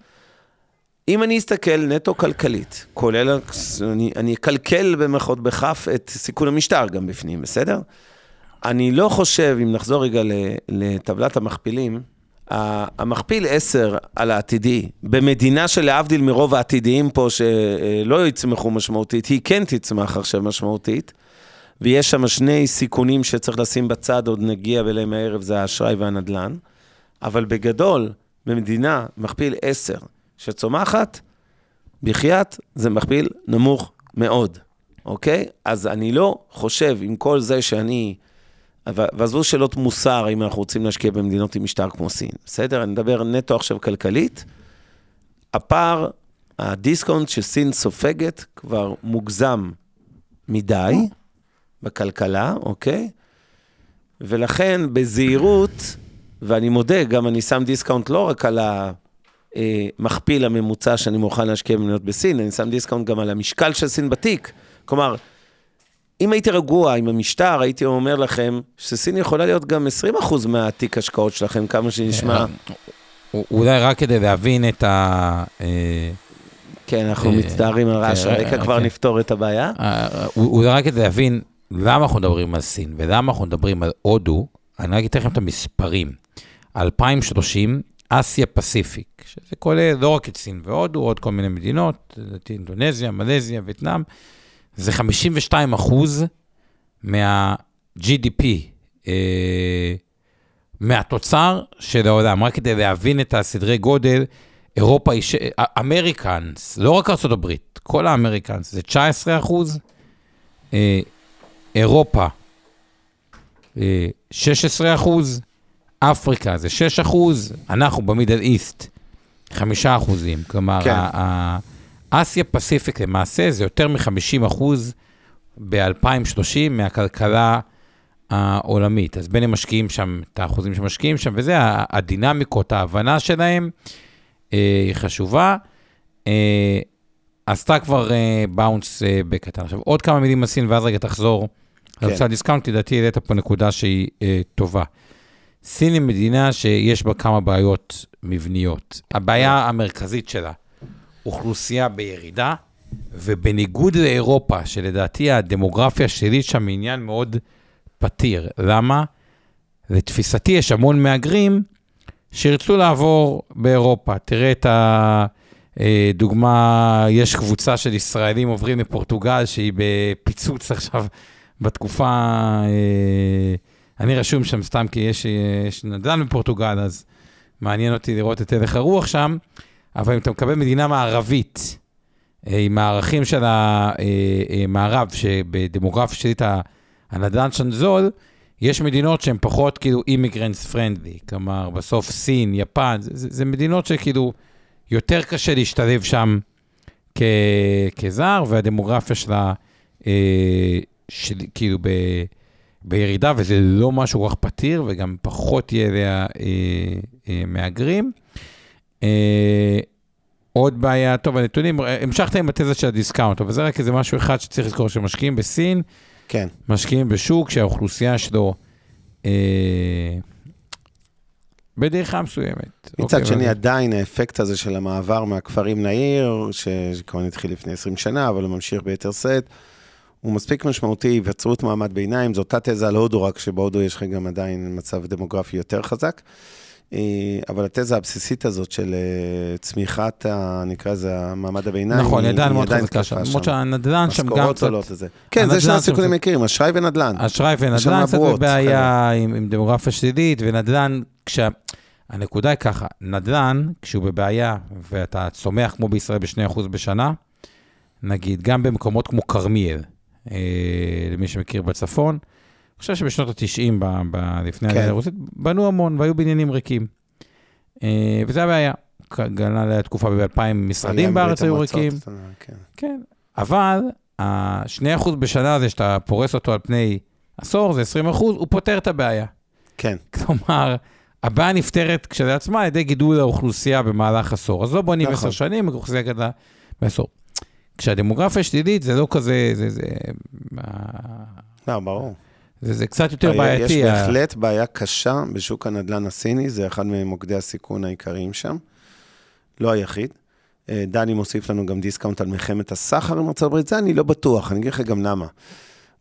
אם אני אסתכל נטו כלכלית, כולל, אני, אני אקלקל במחאות בכף את סיכון המשטר גם בפנים, בסדר? אני לא חושב, אם נחזור רגע לטבלת המכפילים, המכפיל 10 על העתידי, במדינה שלהבדיל מרוב העתידיים פה שלא יצמחו משמעותית, היא כן תצמח עכשיו משמעותית, ויש שם שני סיכונים שצריך לשים בצד, עוד נגיע אליהם הערב, זה האשראי והנדל"ן, אבל בגדול, במדינה מכפיל 10 שצומחת, בחייאת זה מכפיל נמוך מאוד, אוקיי? אז אני לא חושב, עם כל זה שאני... ועזבו שאלות מוסר, אם אנחנו רוצים להשקיע במדינות עם משטר כמו סין, בסדר? אני מדבר נטו עכשיו כלכלית. הפער, הדיסקאונט שסין סופגת כבר מוגזם מדי בכלכלה, אוקיי? ולכן בזהירות, ואני מודה, גם אני שם דיסקאונט לא רק על המכפיל הממוצע שאני מוכן להשקיע במדינות בסין, אני שם דיסקאונט גם על המשקל של סין בתיק. כלומר, אם הייתי רגוע עם המשטר, הייתי אומר לכם שסין יכולה להיות גם 20% מהתיק השקעות שלכם, כמה שנשמע. א- אולי רק כדי להבין את ה... אה, כן, אנחנו אה, מצטערים על רעש כן, הרקע, כבר אוקיי. נפתור את הבעיה. אה, אולי רק כדי להבין למה אנחנו מדברים על סין ולמה אנחנו מדברים על הודו, אני רק אתן לכם את המספרים. 2030, אסיה פסיפיק, שזה כולל לא רק את סין והודו, עוד כל מיני מדינות, לדעתי אינדונזיה, מלזיה, וייטנאם, זה 52 אחוז מה-GDP, אה, מהתוצר של העולם. רק כדי להבין את הסדרי גודל, אירופה היא, ש- אמריקאנס, לא רק ארה"ב, כל האמריקאנס, זה 19 אחוז, אה, אירופה, אה, 16 אחוז, אפריקה זה 6 אחוז, אנחנו במידל איסט, 5 אחוזים. כלומר, כן. אסיה פסיפיק למעשה זה יותר מ-50 אחוז ב-2030 מהכלכלה העולמית. אז בין הם משקיעים שם, את האחוזים שמשקיעים שם, וזה, הדינמיקות, ההבנה שלהם אה, היא חשובה. אה, עשתה כבר אה, באונס אה, בקטן. עכשיו, עוד כמה מילים על סין, ואז רגע תחזור. כן. לנושא הדיסקאונט, לדעתי העלית פה נקודה שהיא אה, טובה. סין היא מדינה שיש בה כמה בעיות מבניות. הבעיה המרכזית שלה, אוכלוסייה בירידה, ובניגוד לאירופה, שלדעתי הדמוגרפיה שלילית שם היא עניין מאוד פתיר. למה? לתפיסתי יש המון מהגרים שירצו לעבור באירופה. תראה את הדוגמה, יש קבוצה של ישראלים עוברים לפורטוגל, שהיא בפיצוץ עכשיו בתקופה, אה, אני רשום שם סתם כי יש, יש נדל"ן בפורטוגל, אז מעניין אותי לראות את הלך הרוח שם, אבל אם אתה מקבל מדינה מערבית, אה, עם הערכים של המערב, אה, שבדמוגרפיה שלי הנדל"ן שם זול, יש מדינות שהן פחות כאילו immigrants friendly, כלומר, בסוף סין, יפן, זה, זה, זה מדינות שכאילו יותר קשה להשתלב שם כ, כזר, והדמוגרפיה שלה, אה, של, כאילו, ב, בירידה, וזה לא משהו כל כך פתיר, וגם פחות יהיה אליה אה, אה, מהגרים. אה, עוד בעיה, טוב, הנתונים, המשכת עם התזה של הדיסקאונט, אבל זה רק איזה משהו אחד שצריך לזכור, שמשקיעים בסין, כן. משקיעים בשוק שהאוכלוסייה שלו אה, בדעיכה מסוימת. מצד אוקיי, שני, אבל- עדיין האפקט הזה של המעבר מהכפרים לעיר, ש- שכמובן התחיל לפני 20 שנה, אבל הוא ממשיך ביתר שאת, הוא מספיק משמעותי, היווצרות מעמד ביניים, זו אותה תזה על הודו, רק שבהודו יש לך גם עדיין מצב דמוגרפי יותר חזק. אה, אבל התזה הבסיסית הזאת של אה, צמיחת, ה- נקרא לזה, המעמד הביניים, נכון, היא- עדיין מאוד חזקה שם. למרות שהנדל"ן שם גם משכורות קצת, עולות וזה. כן, זה הנדל"ן שני הסיכונים העיקריים, אשראי ונדל"ן. אשראי ונדל"ן קצת בבעיה עם, עם דמוגרפיה שלילית, ונדל"ן, כשה... הנקודה היא ככה, נדל"ן, כשהוא בבעיה, ואתה צומח כמו בישראל ב-2% בשנה, נגיד, גם במקומות כמו כרמיאל, למי שמכיר בצפון, אני חושב שבשנות ה-90, ב- ב- לפני כן. הרוסית, בנו המון, והיו בניינים ריקים. אה, וזה הבעיה. גלה לה תקופה ב-2000, משרדים בארץ היו ריקים. כן. כן, אבל ה-2% בשנה הזה, שאתה פורס אותו על פני עשור, זה 20%, הוא פותר את הבעיה. כן, כלומר, הבעיה נפתרת כשלעצמה על ידי גידול האוכלוסייה במהלך עשור. אז לא בונים נכון. עשר שנים, האוכלוסייה גדלה בעשור. כשהדמוגרפיה שלילית, זה לא כזה, זה, זה, לא, ברור. זה, זה קצת יותר יש בעייתי. ה- בהחלט בעיה קשה בשוק הנדל"ן הסיני, זה אחד ממוקדי הסיכון העיקריים שם. לא היחיד. אה, דני מוסיף לנו גם דיסקאונט על מלחמת הסחר עם ארה"ב, זה אני לא בטוח, אני אגיד לך גם למה.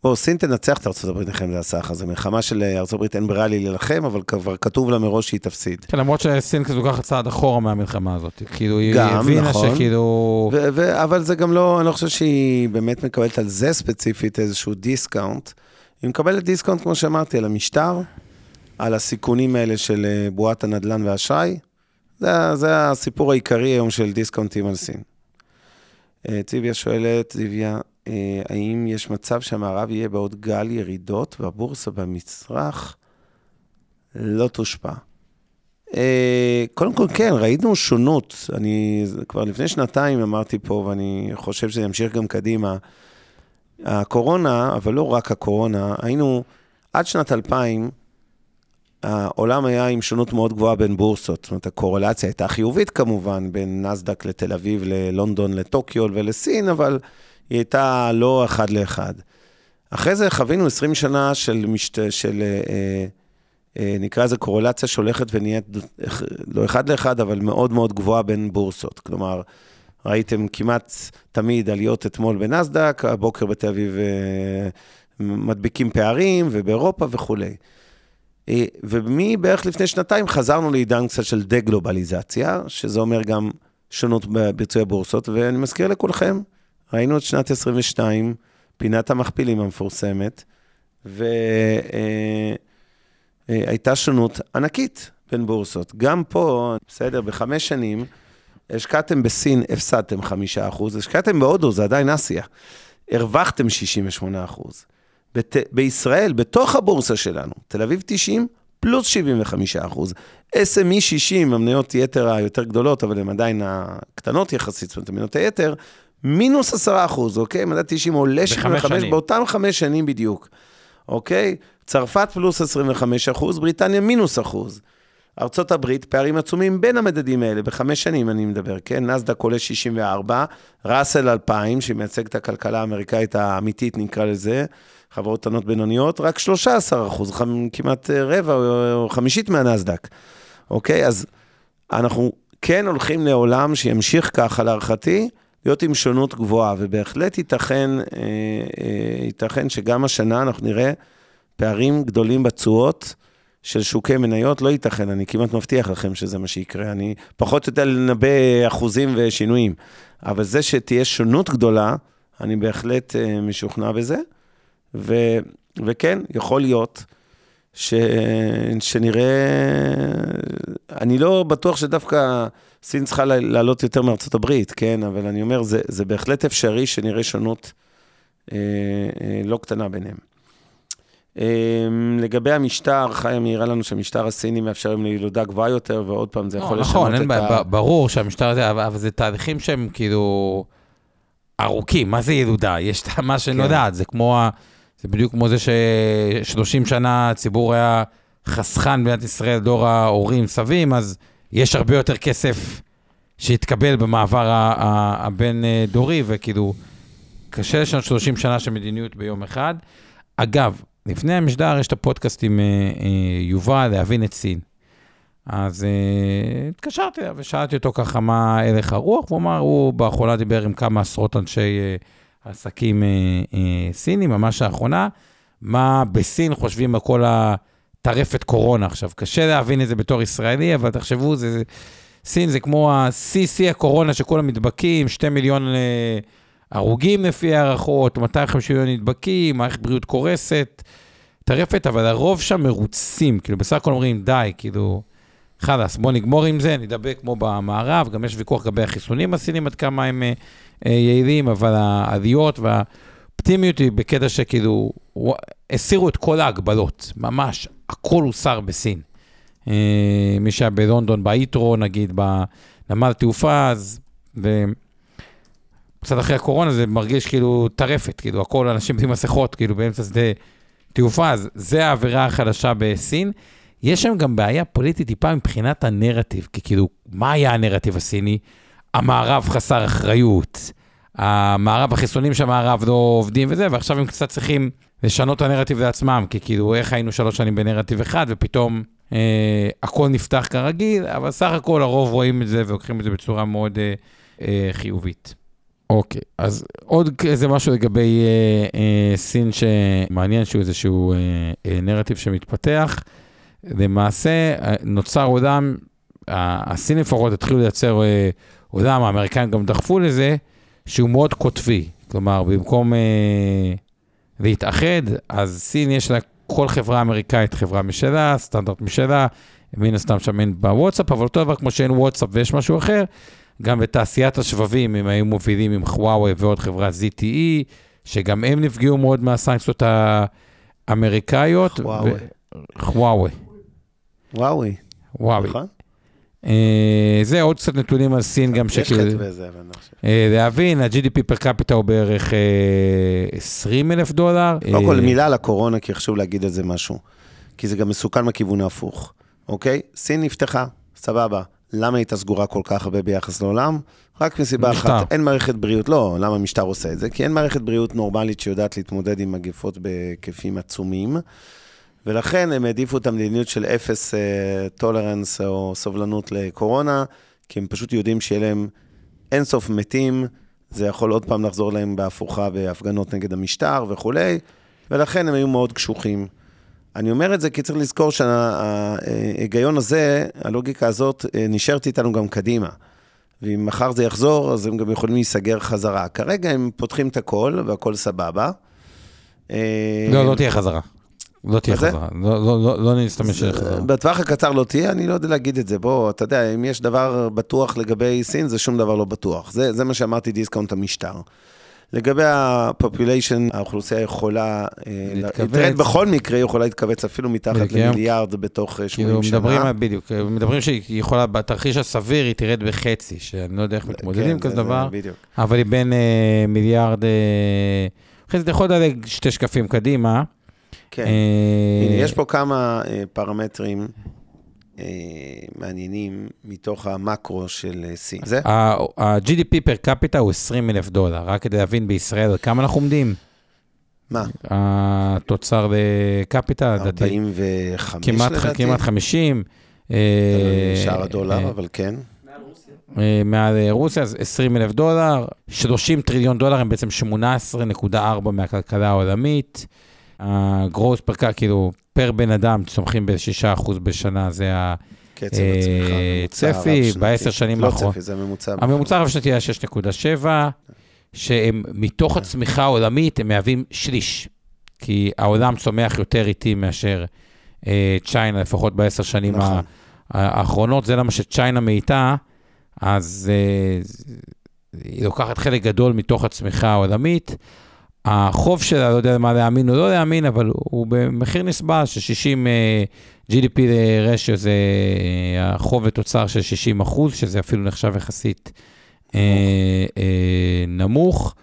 בוא, סין תנצח את ארה"ב במלחמת הסחר, זו מלחמה של ארה"ב אין ברירה לי להילחם, אבל כבר כתוב לה מראש שהיא תפסיד. כן, למרות שסין כזה לוקחת צעד אחורה מהמלחמה הזאת. כאילו, היא הבינה נכון. שכאילו... ו- ו- אבל זה גם לא, אני לא חושב שהיא באמת מקבלת על זה ספציפית איזשהו דיסקאונט. היא מקבלת דיסקאונט, כמו שאמרתי, על המשטר, על הסיכונים האלה של אה, בועת הנדל"ן והאשראי. זה, זה הסיפור העיקרי היום של דיסקאונטים על סין. אה, ציוויה שואלת, אה, האם יש מצב שהמערב יהיה בעוד גל ירידות והבורסה במצרך לא תושפע? אה, קודם כל, כן, ראינו שונות. אני כבר לפני שנתיים אמרתי פה, ואני חושב שזה ימשיך גם קדימה. הקורונה, אבל לא רק הקורונה, היינו, עד שנת 2000, העולם היה עם שונות מאוד גבוהה בין בורסות. זאת אומרת, הקורלציה הייתה חיובית כמובן, בין נסדק לתל אביב, ללונדון, לטוקיו ולסין, אבל היא הייתה לא אחד לאחד. אחרי זה חווינו 20 שנה של, משת... של אה, אה, אה, נקרא לזה קורלציה שהולכת ונהיית, לא אחד לאחד, אבל מאוד מאוד גבוהה בין בורסות. כלומר, ראיתם כמעט תמיד עליות אתמול בנסדק, הבוקר בתל אביב אה, מדביקים פערים, ובאירופה וכולי. אה, ומבערך לפני שנתיים חזרנו לעידן קצת של דה-גלובליזציה, שזה אומר גם שונות בביצועי הבורסות, ואני מזכיר לכולכם, ראינו את שנת 22, פינת המכפילים המפורסמת, והייתה שונות ענקית בין בורסות. גם פה, בסדר, בחמש שנים, השקעתם בסין, הפסדתם חמישה אחוז, השקעתם בהודו, זה עדיין אסיה, הרווחתם 68 אחוז. בת... בישראל, בתוך הבורסה שלנו, תל אביב 90, פלוס 75 אחוז. SME 60, המניות יתר היותר גדולות, אבל הן עדיין הקטנות יחסית, זאת אומרת, המניות היתר, מינוס 10 אחוז, אוקיי? מדד 90 עולה 75, שנים. באותם חמש שנים בדיוק, אוקיי? צרפת פלוס 25 אחוז, בריטניה מינוס אחוז. ארצות הברית, פערים עצומים בין המדדים האלה, בחמש שנים אני מדבר, כן? נסדק עולה 64, ראסל 2000, שמייצג את הכלכלה האמריקאית האמיתית, נקרא לזה, חברות קטנות בינוניות, רק 13 אחוז, כמעט אה, רבע או חמישית מהנסדק, אוקיי? אז אנחנו כן הולכים לעולם שימשיך ככה, להערכתי, להיות עם שונות גבוהה, ובהחלט ייתכן, אה, אה, ייתכן שגם השנה אנחנו נראה פערים גדולים בתשואות. של שוקי מניות, לא ייתכן, אני כמעט מבטיח לכם שזה מה שיקרה. אני פחות יודע לנבא אחוזים ושינויים, אבל זה שתהיה שונות גדולה, אני בהחלט uh, משוכנע בזה. ו, וכן, יכול להיות ש, שנראה... אני לא בטוח שדווקא סין צריכה לעלות יותר מארצות הברית, כן? אבל אני אומר, זה, זה בהחלט אפשרי שנראה שונות uh, uh, לא קטנה ביניהם. אמ, לגבי המשטר, חיה מעירה לנו שהמשטר הסיני מאפשר להם לילודה גבוהה יותר, ועוד פעם, זה יכול לא, לשנות נכון, את ה... ברור שהמשטר הזה, אבל זה תהליכים שהם כאילו ארוכים. מה זה ילודה? יש מה שאני לא כן. יודעת, זה כמו, ה- זה בדיוק כמו זה ש-30 שנה הציבור היה חסכן במדינת ישראל, דור ההורים, סבים, אז יש הרבה יותר כסף שהתקבל במעבר ה- ה- הבין-דורי, וכאילו, קשה לשנות 30 שנה של מדיניות ביום אחד. אגב, לפני המשדר יש את הפודקאסט עם אה, אה, יובל, להבין את סין. אז אה, התקשרתי אליו ושאלתי אותו ככה מה הלך הרוח, והוא אמר, הוא באחרונה דיבר עם כמה עשרות אנשי אה, עסקים אה, אה, סינים, ממש האחרונה, מה בסין חושבים על כל הטרפת קורונה. עכשיו, קשה להבין את זה בתור ישראלי, אבל תחשבו, זה, זה, סין זה כמו ה-CC הקורונה שכולם נדבקים, 2 מיליון אה, הרוגים לפי הערכות, 250 מיליון נדבקים, מערכת בריאות קורסת, טרפת, אבל הרוב שם מרוצים, כאילו בסך הכל אומרים, די, כאילו, חלאס, בוא נגמור עם זה, נדבק כמו במערב, גם יש ויכוח לגבי החיסונים הסינים, עד כמה הם אה, אה, יעילים, אבל העליות והאופטימיות היא בקטע שכאילו, הסירו את כל ההגבלות, ממש, הכל הוסר בסין. אה, מי שהיה בלונדון, ביתרו, נגיד, בנמל תעופה, אז... ו... קצת אחרי הקורונה זה מרגיש כאילו טרפת, כאילו הכל אנשים עם מסכות, כאילו באמצע שדה תעופה, אז זה העבירה החדשה בסין. יש שם גם בעיה פוליטית טיפה מבחינת הנרטיב, כי כאילו, מה היה הנרטיב הסיני? המערב חסר אחריות, המערב, החיסונים של המערב לא עובדים וזה, ועכשיו הם קצת צריכים לשנות את הנרטיב לעצמם, כי כאילו, איך היינו שלוש שנים בנרטיב אחד, ופתאום אה, הכל נפתח כרגיל, אבל סך הכל הרוב רואים את זה ולוקחים את זה בצורה מאוד אה, אה, חיובית. אוקיי, אז עוד איזה משהו לגבי אה, אה, סין שמעניין שהוא איזשהו אה, אה, נרטיב שמתפתח. למעשה אה, נוצר עולם, ה- הסינים לפחות התחילו לייצר אה, עולם, האמריקאים גם דחפו לזה, שהוא מאוד קוטבי. כלומר, במקום אה, להתאחד, אז סין יש לה כל חברה אמריקאית חברה משלה, סטנדרט משלה, מן הסתם שם אין בוואטסאפ, אבל אותו דבר כמו שאין וואטסאפ ויש משהו אחר, גם בתעשיית השבבים, הם היו מובילים עם חוואוי ועוד חברה ZTE, שגם הם נפגעו מאוד מהסנקציות האמריקאיות. חוואוי. חוואוי, וואוי, וואוי. נכון? אה, זה עוד קצת נתונים על סין גם יש שכאילו... חטא בזה, אבל אני לא חושב. אה, להבין, ה-GDP פר קפיטה הוא בערך אה, 20 אלף דולר. קודם כל, אה, מילה על הקורונה, כי חשוב להגיד על זה משהו. כי זה גם מסוכן מהכיוון ההפוך, אוקיי? סין נפתחה, סבבה. למה היא הייתה סגורה כל כך הרבה ביחס לעולם? רק מסיבה משטר. אחת, אין מערכת בריאות, לא, למה המשטר עושה את זה? כי אין מערכת בריאות נורמלית שיודעת להתמודד עם מגפות בהיקפים עצומים, ולכן הם העדיפו את המדיניות של אפס טולרנס או סובלנות לקורונה, כי הם פשוט יודעים שיהיה להם אינסוף מתים, זה יכול עוד פעם לחזור להם בהפוכה בהפגנות נגד המשטר וכולי, ולכן הם היו מאוד קשוחים. אני אומר את זה כי צריך לזכור שההיגיון הזה, הלוגיקה הזאת, אה, נשארת איתנו גם קדימה. ואם מחר זה יחזור, אז הם גם יכולים להיסגר חזרה. כרגע הם פותחים את הכל, והכל סבבה. אה, לא, לא תהיה חזרה. לא תהיה? חזרה. לא- לא- לא לא נסתמש בחזרה. בטווח הקצר לא תהיה, אני לא יודע להגיד את זה. בוא, אתה יודע, אם יש דבר בטוח לגבי סין, זה שום דבר לא בטוח. זה, זה מה שאמרתי, דיסקאונט המשטר. לגבי ה-population, האוכלוסייה יכולה, אה, להתכווץ. בכל מקרה, יכולה להתכווץ אפילו מתחת כן. למיליארד בתוך אה, 80 כאילו, שנה. מדברים, על- בדיוק, מדברים שהיא יכולה, בתרחיש הסביר היא תרד בחצי, שאני לא יודע איך מתמודדים עם כן, כזה זה- דבר, בדיוק. אבל היא בין אה, מיליארד... אה, אחרי זה אתה יכול לדלג שתי שקפים קדימה. כן. אה, יש פה כמה אה, פרמטרים אה, מעניינים מתוך המקרו של סין. ה-GDP פר קפיטה הוא 20 אלף דולר, רק כדי להבין בישראל כמה אנחנו עומדים. מה? התוצר לקפיטל, לדעתי. 45 כמעט, לדעתי? כמעט 50. אה, שער הדולר, אבל כן. מעל רוסיה, אז 20 אלף דולר, 30 טריליון דולר הם בעצם 18.4 מהכלכלה העולמית. הגרוס פר קה, כאילו, פר בן אדם, צומחים ב-6% בשנה, זה ה... קצב אה, הצמיחה. צפי. בעשר שנים לא האחרונות. צפי, זה הממוצע. הממוצע הרב-שנתי היה 6.7, שהם מתוך הצמיחה העולמית, הם מהווים שליש. כי העולם צומח יותר איטי מאשר אה, צ'יינה, לפחות בעשר שנים נכון. האחרונות. זה למה שצ'יינה מאיתה, אז אה, היא לוקחת חלק גדול מתוך הצמיחה העולמית. החוב שלה, לא יודע מה להאמין או לא להאמין, אבל הוא במחיר נסבל של 60 אה, GDP רשיו, זה אה, החוב לתוצר של 60 אחוז, שזה אפילו נחשב יחסית אה, אה, נמוך.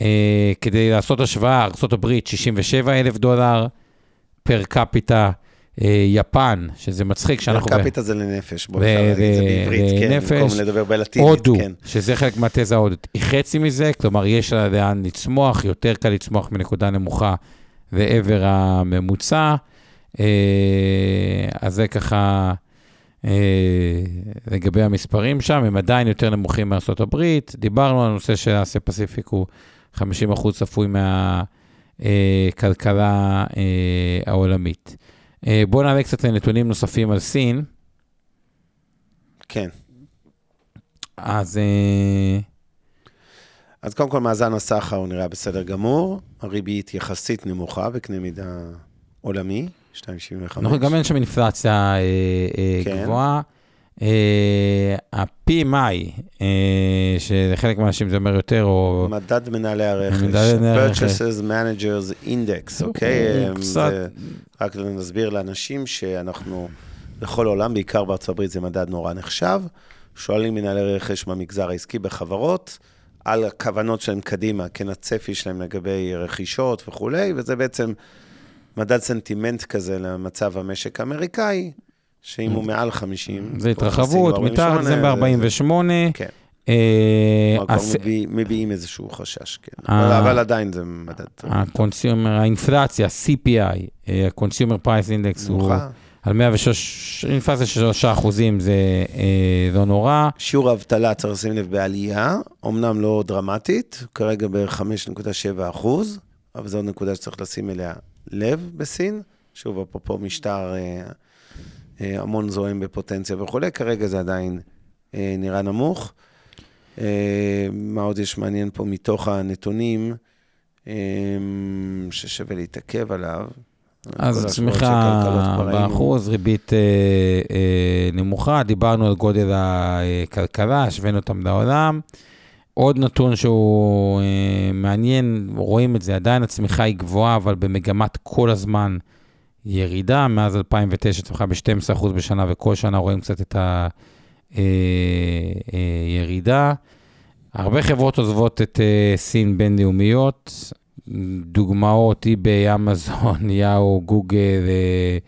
אה, כדי לעשות השוואה, ארה"ב 67 אלף דולר פר קפיטה, יפן, שזה מצחיק שאנחנו... קפיטה זה לנפש, בוא ו- נפשר להגיד את זה בעברית, כן, לנפש. במקום לדבר בלטינית, הודו, כן. שזה חלק מהתזה ההודית, היא חצי מזה, כלומר יש לה לאן לצמוח, יותר קל לצמוח מנקודה נמוכה לעבר הממוצע. אה, אז זה ככה אה, לגבי המספרים שם, הם עדיין יותר נמוכים מארה"ב. דיברנו על הנושא של אסיה פסיפיק הוא 50% צפוי מהכלכלה אה, העולמית. אה, בואו נעלה קצת לנתונים נוספים על סין. כן. אז אה, אז קודם כל, מאזן הסחר הוא נראה בסדר גמור, הריבית יחסית נמוכה בקנה מידה עולמי, 2.75. נכון, גם אין שם אינפלציה אה, אה, כן. גבוהה. אה, ה-PMI, אה, שלחלק מהאנשים זה אומר יותר, או... מדד מנהלי הרכש, מדד מנהלי הרכש. Purchases Managers Index, אוקיי? הוא אמ, קצת- רק נסביר לאנשים שאנחנו, בכל העולם, בעיקר בארצות הברית, זה מדד נורא נחשב. שואלים מנהלי רכש מהמגזר העסקי בחברות, על הכוונות שלהם קדימה, כן הצפי שלהם לגבי רכישות וכולי, וזה בעצם מדד סנטימנט כזה למצב המשק האמריקאי, שאם הוא מעל 50... זה התרחבות, 48, מתחת זה ב-48. כן. אה, מביעים איזשהו חשש, כן. אה. אבל- עדיין זה מדד ה-consumer, האינפלציה, CPI, אה, ה-Consumer Price Index הוא. על 106, אינפלציה של 3 אחוזים, זה אה, לא נורא. שיעור האבטלה, צריך לשים לב, בעלייה, אמנם לא דרמטית, כרגע ב-5.7 אחוז, אבל זו נקודה שצריך לשים אליה לב בסין. שוב, אפרופו משטר אה, אה, המון זועם בפוטנציה וכולי, כרגע זה עדיין אה, נראה נמוך. אה, מה עוד יש מעניין פה מתוך הנתונים, אה, ששווה להתעכב עליו? אז צמיחה. באחוז, ריבית אה, אה, נמוכה, דיברנו על גודל הכלכלה, השווינו אותם לעולם. עוד נתון שהוא אה, מעניין, רואים את זה, עדיין הצמיחה היא גבוהה, אבל במגמת כל הזמן ירידה. מאז 2009 צמיחה ב-12% בשנה, וכל שנה רואים קצת את הירידה. הרבה חברות עוזבות את אה, סין בינלאומיות, דוגמאות, eBay, אמזון, יאהו, גוגל, אה,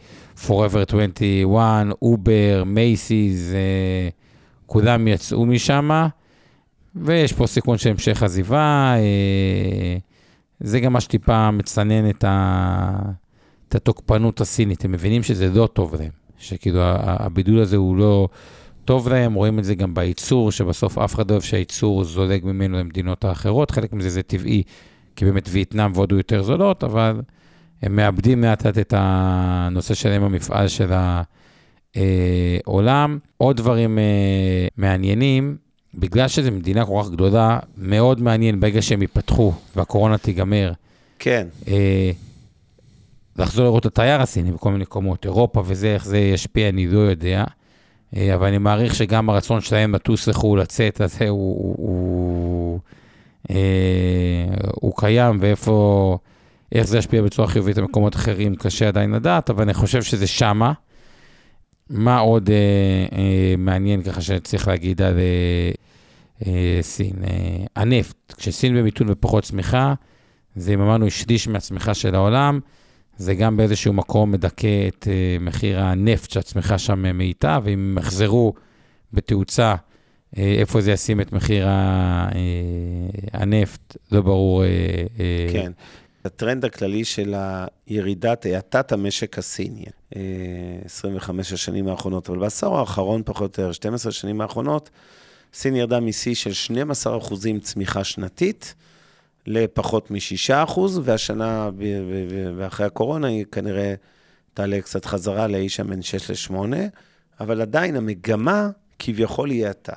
Forever 21, אובר, מייסיס, אה, כולם יצאו משם, ויש פה סיכון של המשך עזיבה. אה, זה גם מה שטיפה מצנן את, ה... את התוקפנות הסינית. הם מבינים שזה לא טוב להם, שכאילו הבידול הזה הוא לא טוב להם, רואים את זה גם בייצור, שבסוף אף אחד לא אוהב שהייצור זולג ממנו למדינות האחרות, חלק מזה זה טבעי, כי באמת וייטנאם והודו יותר זולות, אבל הם מאבדים לאט לאט את הנושא שלהם המפעל של העולם. עוד דברים אה, מעניינים, בגלל שזו מדינה כל כך גדולה, מאוד מעניין ברגע שהם ייפתחו והקורונה תיגמר, כן, אה, לחזור לראות את התייר הסיני בכל מיני מקומות, אירופה וזה, איך זה ישפיע, אני לא יודע. אה, אבל אני מעריך שגם הרצון שלהם לטוס לחו"ל, לצאת, הזה, הוא, הוא, הוא, אה, הוא קיים, ואיפה, איך זה ישפיע בצורה חיובית במקומות אחרים, קשה עדיין לדעת, אבל אני חושב שזה שמה. מה עוד אה, אה, מעניין ככה שצריך להגיד על אה, אה, סין? אה, הנפט, כשסין במיתון ופחות צמיחה, זה אם אמרנו שליש מהצמיחה של העולם, זה גם באיזשהו מקום מדכא את uh, מחיר הנפט שהצמיחה שם אה, מאיתה, ואם הם יחזרו בתאוצה, uh, איפה זה ישים את מחיר הנפט, לא ברור. כן. הטרנד הכללי של הירידת, האטת המשק הסיני, אה, 25 השנים האחרונות, אבל בעשור האחרון פחות או יותר, 12 השנים האחרונות, סין ירדה משיא של 12 אחוזים צמיחה שנתית לפחות מ-6 אחוז, והשנה, ואחרי הקורונה, היא כנראה תעלה קצת חזרה לאי שם בין 6 ל-8, אבל עדיין המגמה כביכול היא האטה.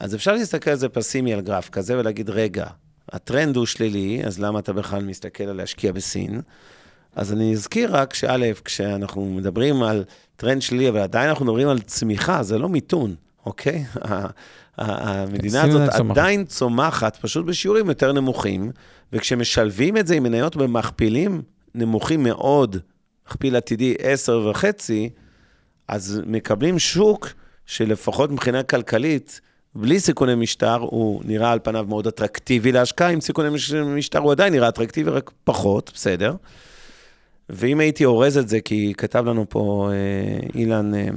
אז אפשר להסתכל על זה פסימי על גרף כזה ולהגיד, רגע, הטרנד הוא שלילי, אז למה אתה בכלל מסתכל על להשקיע בסין? אז אני אזכיר רק שא', כשאנחנו מדברים על טרנד שלילי, אבל עדיין אנחנו מדברים על צמיחה, זה לא מיתון, אוקיי? המדינה סין הזאת עדיין צומחת. עדיין צומחת, פשוט בשיעורים יותר נמוכים, וכשמשלבים את זה עם מניות במכפילים נמוכים מאוד, מכפיל עתידי 10 וחצי, אז מקבלים שוק שלפחות מבחינה כלכלית, בלי סיכוני משטר, הוא נראה על פניו מאוד אטרקטיבי להשקעה, עם סיכוני מש- משטר הוא עדיין נראה אטרקטיבי, רק פחות, בסדר. ואם הייתי אורז את זה, כי כתב לנו פה אה, אילן, אה,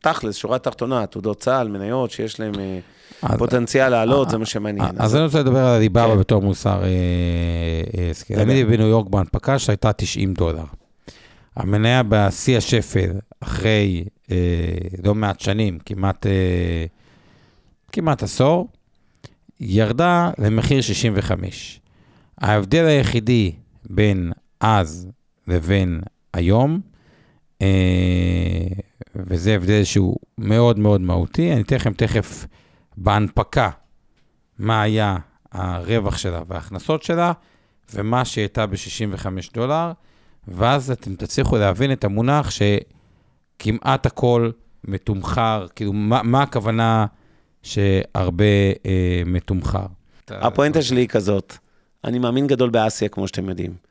תכלס, שורה תחתונה, תעודות צה"ל, מניות שיש להם אה, פוטנציאל לעלות, זה מה שמעניין. אז אני רוצה לדבר על הליבאבא כן. בתור מוסר אה, אה. דבר. אני הייתי בניו יורק בהנפקה שהייתה 90 דולר. המניה בשיא השפל, אחרי אה, לא מעט שנים, כמעט, אה, עשור, ירדה למחיר 65. ההבדל היחידי בין אז לבין היום, אה, וזה הבדל שהוא מאוד מאוד מהותי, אני אתן לכם תכף בהנפקה מה היה הרווח שלה וההכנסות שלה, ומה שהייתה ב-65 דולר, ואז אתם תצליחו להבין את המונח שכמעט הכל מתומחר, כאילו, מה, מה הכוונה שהרבה אה, מתומחר? הפואנטה שלי היא כזאת, אני מאמין גדול באסיה, כמו שאתם יודעים.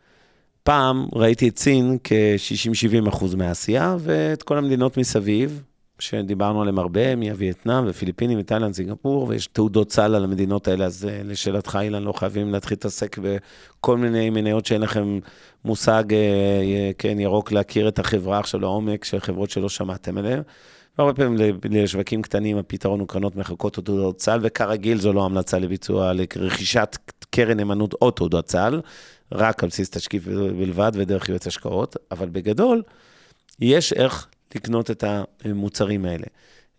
פעם ראיתי את סין כ-60-70 אחוז מהאסיה, ואת כל המדינות מסביב, שדיברנו עליהן הרבה, מווייטנאם ופיליפינים ותאילנד, סינגפור, ויש תעודות סל על המדינות האלה, אז אה, לשאלתך, אילן, לא חייבים להתחיל להתעסק בכל מיני מניות שאין לכם מושג, אה, אה, כן, ירוק, להכיר את החברה עכשיו לעומק, של חברות שלא שמעתם עליהן. והרבה פעמים לשווקים קטנים הפתרון הוא קרנות מחלקות או תעודות סל, וכרגיל זו לא המלצה לביצוע, לרכישת קרן נאמנות או תעודות סל, רק על בסיס תשקיף בלבד ודרך יועץ השקעות, אבל בגדול, יש איך לקנות את המוצרים האלה,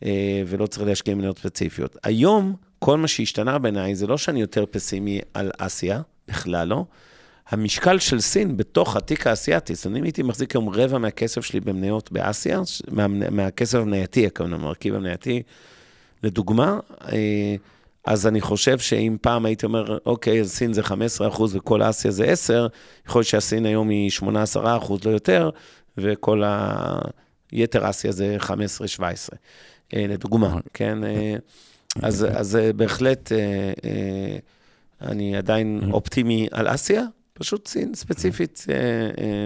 אה, ולא צריך להשקיע מניות ספציפיות. היום, כל מה שהשתנה בעיניי זה לא שאני יותר פסימי על אסיה, בכלל לא. המשקל של סין בתוך התיק האסייתי, זאת אומרת, אם הייתי מחזיק היום רבע מהכסף שלי במניות באסיה, מה, מהכסף המנייתי, הכוונה, המרכיב המנייתי, לדוגמה, אה, אז אני חושב שאם פעם הייתי אומר, אוקיי, אז סין זה 15 אחוז וכל אסיה זה 10, יכול להיות שהסין היום היא 8-10 אחוז, לא יותר, וכל היתר אסיה זה 15-17, אה, לדוגמה, כן? אה, אז, אז אה, בהחלט, אה, אה, אני עדיין אופטימי על אסיה, פשוט סין ספציפית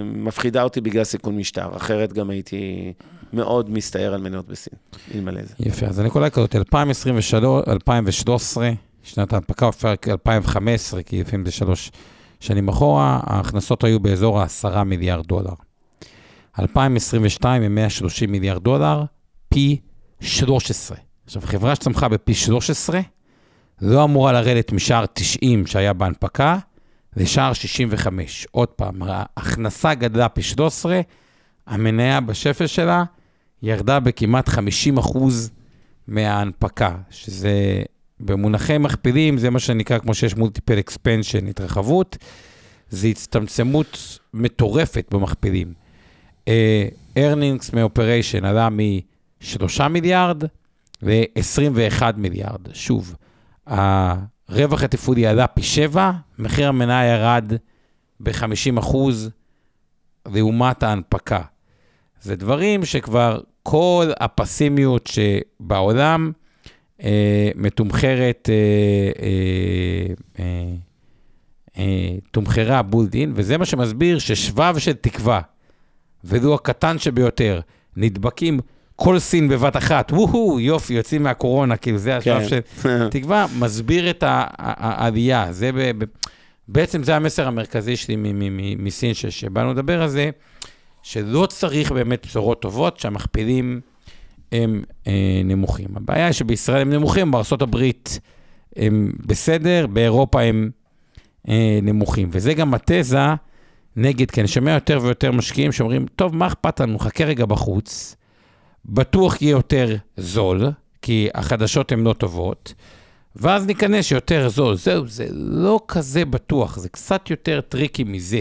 מפחידה אותי בגלל סיכון משטר, אחרת גם הייתי מאוד מסתער על מניות בסין, אלמלא זה. יפה, אז הנקודה היא כזאת, 2023, 2013, שנת ההנפקה, אפשר 2015, כי לפעמים זה שלוש שנים אחורה, ההכנסות היו באזור ה-10 מיליארד דולר. 2022 הם 130 מיליארד דולר, פי 13. עכשיו, חברה שצמחה בפי 13, לא אמורה לרדת משער 90 שהיה בהנפקה, לשער 65. עוד פעם, ההכנסה גדלה פי 13, המניה בשפל שלה ירדה בכמעט 50 אחוז מההנפקה, שזה במונחי מכפילים, זה מה שנקרא, כמו שיש מולטיפל אקספנשן, התרחבות, זה הצטמצמות מטורפת במכפילים. Uh, earnings מ-operation עלה מ-3 מיליארד ל-21 מיליארד. שוב, הרווח התפעולי עלה פי 7, מחיר המניה ירד ב-50 אחוז לעומת ההנפקה. זה דברים שכבר כל הפסימיות שבעולם אה, מתומחרת, אה, אה, אה, אה, תומחרה בולדין, וזה מה שמסביר ששבב של תקווה, ולו הקטן שביותר, נדבקים כל סין בבת אחת, וואו, יופי, יוצאים מהקורונה, כאילו זה השלב כן. של תקווה, מסביר את העלייה. זה ב, ב, בעצם זה המסר המרכזי שלי מסין, שבאנו לדבר על זה, שלא צריך באמת בשורות טובות, שהמכפילים הם אה, נמוכים. הבעיה היא שבישראל הם נמוכים, בארה"ב הם בסדר, באירופה הם אה, נמוכים. וזה גם התזה נגד, כי אני שומע יותר ויותר משקיעים שאומרים, טוב, מה אכפת לנו, חכה רגע בחוץ, בטוח יהיה יותר זול, כי החדשות הן לא טובות, ואז ניכנס שיותר זול. זהו, זה לא כזה בטוח, זה קצת יותר טריקי מזה.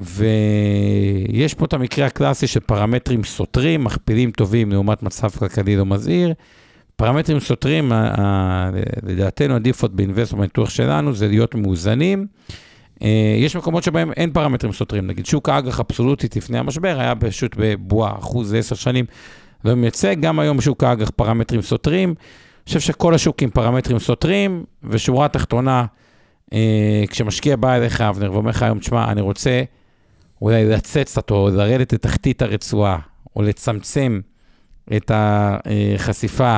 ויש פה את המקרה הקלאסי של פרמטרים סותרים, מכפילים טובים לעומת מצב כלכלי לא מזהיר. פרמטרים סותרים, לדעתנו העדיפות ב-invest בניתוח שלנו זה להיות מאוזנים. אה, יש מקומות שבהם אין פרמטרים סותרים, נגיד שוק האג"ח אבסולוטית לפני המשבר היה פשוט בבועה, אחוז עשר שנים לא מייצג, גם היום שוק האג"ח פרמטרים סותרים. אני חושב שכל השוק עם פרמטרים סותרים, ושורה תחתונה, אה, כשמשקיע בא אליך, אבנר, ואומר לך היום, תשמע, אני רוצה אולי לצאת קצת, או לרדת לתחתית הרצועה, או לצמצם את החשיפה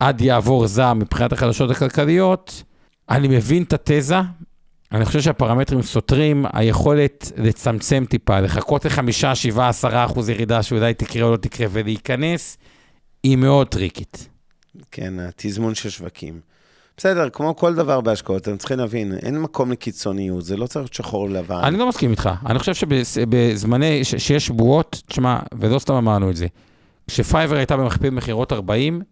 עד יעבור זעם מבחינת החדשות הכלכליות, אני מבין את התזה, אני חושב שהפרמטרים סותרים, היכולת לצמצם טיפה, לחכות לחמישה, שבעה, עשרה אחוז ירידה שאולי תקרה או לא תקרה ולהיכנס, היא מאוד טריקית. כן, התזמון של שווקים. בסדר, כמו כל דבר בהשקעות, אתם צריכים להבין, אין מקום לקיצוניות, זה לא צריך להיות שחור לבן. אני לא מסכים איתך. אני חושב שבזמני, שיש בועות, תשמע, ולא סתם אמרנו את זה, כשפייבר הייתה במכפיל מכירות 40,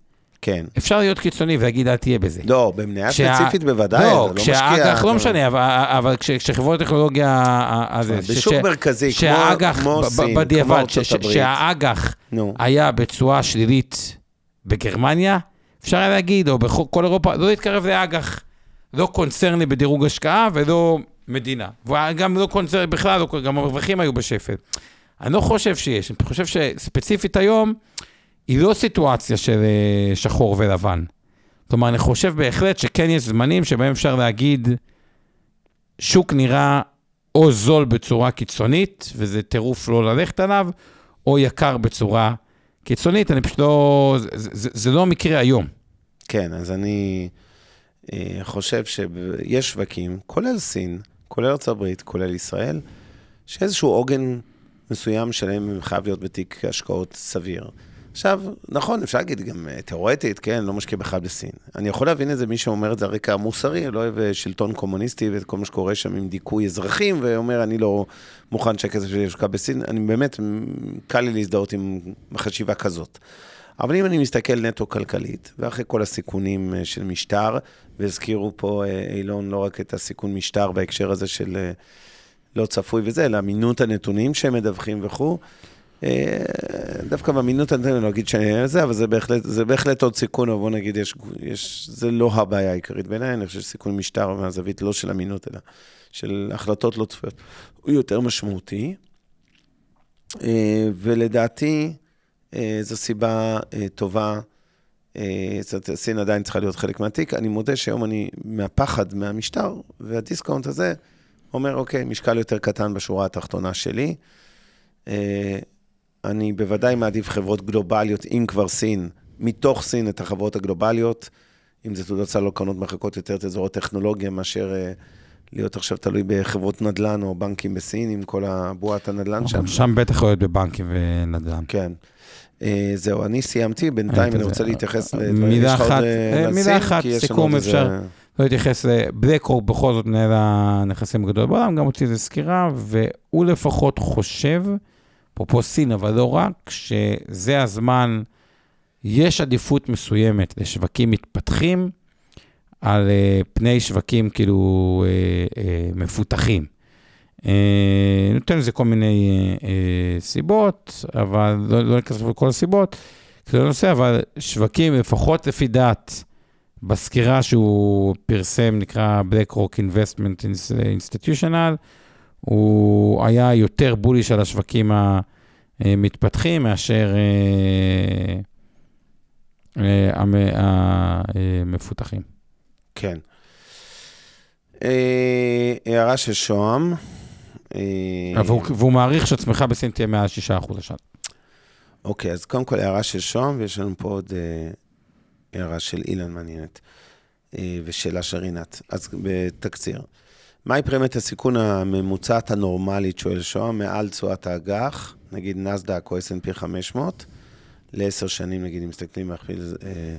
כן. אפשר להיות קיצוני ולהגיד, אל תהיה בזה. לא, במניה שה... ספציפית בוודאי, לא, לא משקיע. כשהאג"ח, לא משנה, אבל, אבל כש, כשחברות טכנולוגיה... בשוק ש, מרכזי, ש, כמו, כמו סין, בדיעבד, כמו ארצות הברית. שהאג"ח היה בתשואה שלילית בגרמניה, אפשר היה להגיד, או בכל אירופה, לא להתקרב לאג"ח, לא קונצרני בדירוג השקעה ולא מדינה. וגם לא קונצרני בכלל, לא, גם הרווחים היו בשפל. אני לא חושב שיש, אני חושב שספציפית היום, היא לא סיטואציה של אה, שחור ולבן. כלומר, אני חושב בהחלט שכן יש זמנים שבהם אפשר להגיד, שוק נראה או זול בצורה קיצונית, וזה טירוף לא ללכת עליו, או יקר בצורה קיצונית, אני פשוט לא, זה, זה, זה לא המקרה היום. כן, אז אני אה, חושב שיש שווקים, כולל סין, כולל ארה"ב, כולל ישראל, שאיזשהו עוגן מסוים שלהם חייב להיות בתיק השקעות סביר. עכשיו, נכון, אפשר להגיד גם אה, תיאורטית, כן, לא משקיע בכלל בסין. אני יכול להבין את זה, מי שאומר את זה על רקע המוסרי, לא אוהב אה, שלטון קומוניסטי ואת כל מה שקורה שם עם דיכוי אזרחים, ואומר, אני לא מוכן שהכסף שלי יושקע בסין. אני באמת, קל לי להזדהות עם חשיבה כזאת. אבל אם אני מסתכל נטו כלכלית, ואחרי כל הסיכונים אה, של משטר, והזכירו פה אילון לא רק את הסיכון משטר בהקשר הזה של לא צפוי וזה, אלא אמינות הנתונים שהם מדווחים וכו', אה, דווקא באמינות אני לא אגיד שאני זה, אבל זה בהחלט, זה בהחלט עוד סיכון, אבל בוא נגיד, יש, יש, זה לא הבעיה העיקרית בעיניי, אני חושב שסיכון משטר מהזווית לא של אמינות, אלא של החלטות לא צפויות, הוא יותר משמעותי. אה, ולדעתי, אה, זו סיבה טובה. סין עדיין צריכה להיות חלק מהתיק. אני מודה שהיום אני, מהפחד מהמשטר והדיסקאונט הזה, אומר, אוקיי, משקל יותר קטן בשורה התחתונה שלי. אני בוודאי מעדיף חברות גלובליות, אם כבר סין, מתוך סין את החברות הגלובליות, אם זה תעודות סל או קרנות מחלקות יותר את אזור הטכנולוגיה, מאשר uh, להיות עכשיו תלוי בחברות נדל"ן או בנקים בסין, עם כל הבועת הנדל"ן שם. שם בטח יכול להיות בבנקים ונדל"ן. כן. Uh, זהו, אני סיימתי, בינתיים אני רוצה להתייחס לדברים. מילה אחת, מילה אחת, סיכום אפשר. לא להתייחס לבלקרוק, בכל זאת מנהל הנכסים הגדול בעולם, גם הוציא איזה סקירה, והוא לפחות חושב, אפרופו סין, אבל לא רק, שזה הזמן, יש עדיפות מסוימת לשווקים מתפתחים על uh, פני שווקים כאילו uh, uh, מפותחים. נותן לזה כל מיני סיבות, אבל לא, לא ניכנס לכל הסיבות, זה לא נושא, אבל שווקים, לפחות לפי דעת, בסקירה שהוא פרסם, נקרא BlackRock Investment Institutional, הוא היה יותר בוליש על השווקים המתפתחים מאשר אה, אה, המפותחים. כן. אה, הערה של שוהם. והוא מעריך שהצמיחה בסין תהיה מעל 6% השנה. אוקיי, אז קודם כל הערה של שוהם, ויש לנו פה עוד הערה של אילן מעניינת, ושאלה של רינת. אז בתקציר. מהי פרמיית הסיכון הממוצעת הנורמלית, שואל שוהם, מעל תשואת האג"ח, נגיד נסדק או S&P 500, לעשר שנים, נגיד, אם מסתכלים להכפיל אה, אה,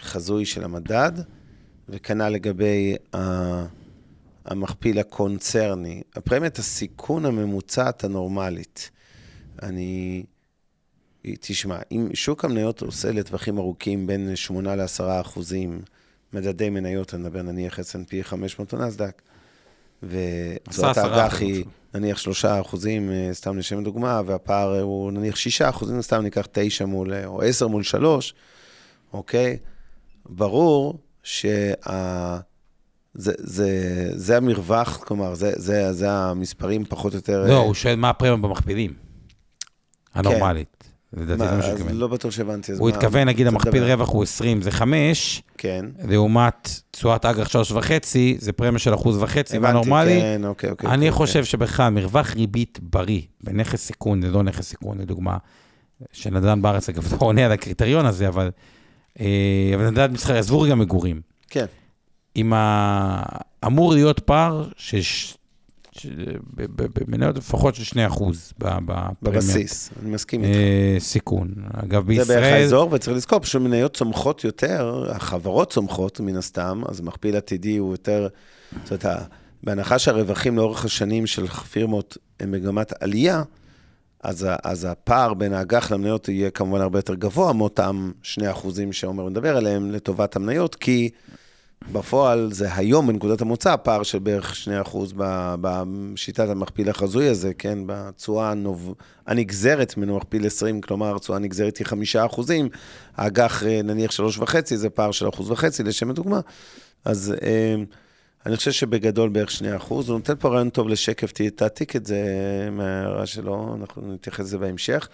חזוי של המדד, וכנ"ל לגבי המכפיל הקונצרני, הפרמיית הסיכון הממוצעת הנורמלית, אני... תשמע, אם שוק המניות עושה לטווחים ארוכים בין 8 ל-10 אחוזים, מדדי מניות, אני מדבר נניח S&P 500 או נסדק, ותשואת האג"ח היא נניח 3 אחוזים, אה, סתם לשם דוגמה, והפער הוא נניח 6 אחוזים, סתם ניקח 9 מול, אה, או 10 מול 3, אוקיי? ברור שה... זה, זה, זה המרווח, כלומר, זה, זה, זה המספרים פחות או יותר... לא, הוא שואל מה הפרמיה במכפילים. הנורמלית. לדעתי זה מה שהוא התכוון. לא בטוח שהבנתי. הוא התכוון, נגיד. המכפיל רווח הוא 20, זה 5, כן. לעומת תשואת אג"ח 3.5, זה פרמיה של אחוז וחצי, הבנתי, והנורמלי. כן, אוקיי, אוקיי. אני אוקיי, חושב שבכלל, מרווח ריבית בריא בנכס סיכון, זה לא נכס סיכון, לדוגמה, שנדל"ן בארץ, אגב, לא עונה על הקריטריון הזה, אבל אה, אבל נדל"ן מסחרי, עזבו רגע מגורים. כן. עם ה... אמור להיות פער שיש... ש- במניות לפחות של 2 אחוז בפרמיית בבסיס, אני מסכים איתך. אה, סיכון. אגב, זה בערך בישראל... האזור, וצריך לזכור, פשוט מניות צומחות יותר, החברות צומחות מן הסתם, אז מכפיל עתידי הוא יותר, זאת אומרת, בהנחה שהרווחים לאורך השנים של פירמות הם מגמת עלייה, אז, אז הפער בין האג"ח למניות יהיה כמובן הרבה יותר גבוה מאותם 2 אחוזים שעומר מדבר עליהם לטובת המניות, כי בפועל זה היום בנקודת המוצא, פער של בערך 2 אחוז ב- בשיטת המכפיל החזוי הזה, כן, בתשואה הנוב... הנגזרת ממנו מכפיל 20, כלומר, התשואה הנגזרת היא 5 אחוזים, האג"ח אה, נניח 3.5, זה פער של אחוז וחצי, לשם הדוגמה. אז אה, אני חושב שבגדול בערך 2 אחוז, הוא נותן פה רעיון טוב לשקף, תעתיק את זה מההערה שלו, אנחנו נתייחס לזה בהמשך.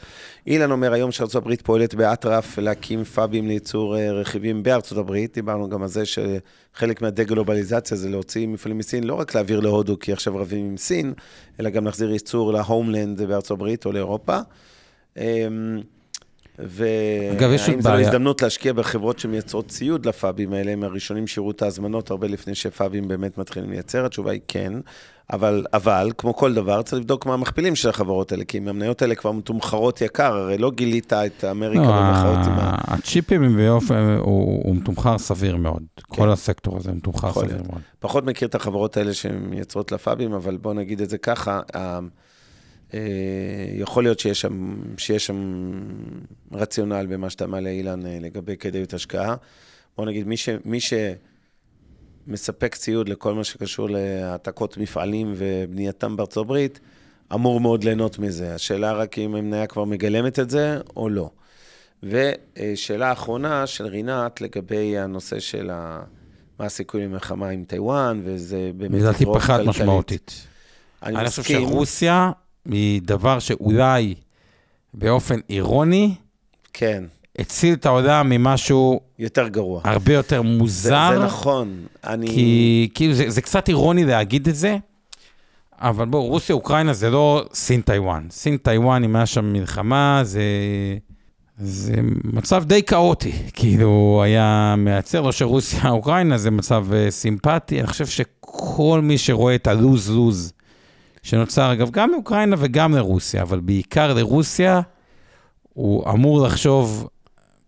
אילן אומר, היום שארצות הברית פועלת באטרף להקים פאבים לייצור אה, רכיבים בארצות הברית, דיברנו גם על זה שחלק מהדה-גלובליזציה זה להוציא מפעלים מסין, לא רק להעביר להודו, כי עכשיו רבים עם סין, אלא גם להחזיר ייצור להומלנד בארצות הברית או לאירופה. והאם זו לא בעיה. הזדמנות להשקיע בחברות שמייצרות ציוד לפאבים האלה, הם הראשונים שיראו את ההזמנות הרבה לפני שפאבים באמת מתחילים לייצר? התשובה היא כן, אבל, אבל, כמו כל דבר, צריך לבדוק מה המכפילים של החברות האלה, כי אם המניות האלה כבר מתומחרות יקר, הרי לא גילית את אמריקה לא, במחאות עם ה... הצ'יפים באופן, הוא הוא מתומחר סביר מאוד. כן. כל הסקטור הזה מתומחר סביר להיות. מאוד. פחות מכיר את החברות האלה שהן מייצרות לפאבים, אבל בוא נגיד את זה ככה, יכול להיות שיש שם, שיש שם רציונל במה שאתה מעלה, אילן, אה, לגבי כדאיות השקעה. בוא נגיד, מי, ש, מי שמספק ציוד לכל מה שקשור להעתקות מפעלים ובנייתם בארצות הברית, אמור מאוד ליהנות מזה. השאלה רק אם המניה כבר מגלמת את זה או לא. ושאלה אחרונה של רינת לגבי הנושא של ה... מה הסיכוי למלחמה עם טיוואן, וזה באמת לדעתי פחת כלכלית. משמעותית. אני אני חושב מסכים, שרוסיה היא דבר שאולי באופן אירוני כן, הציל את העולם ממשהו יותר גרוע. הרבה יותר זה, מוזר. זה נכון. אני... כי כאילו זה, זה קצת אירוני להגיד את זה, אבל בואו, רוסיה, אוקראינה זה לא סין טיוואן. סין טיוואן, אם היה שם מלחמה, זה, זה מצב די כאוטי. כאילו, היה מייצר, לא שרוסיה, אוקראינה, זה מצב אה, סימפטי. אני חושב שכל מי שרואה את ה-lose-lose שנוצר, אגב, גם לאוקראינה וגם לרוסיה, אבל בעיקר לרוסיה, הוא אמור לחשוב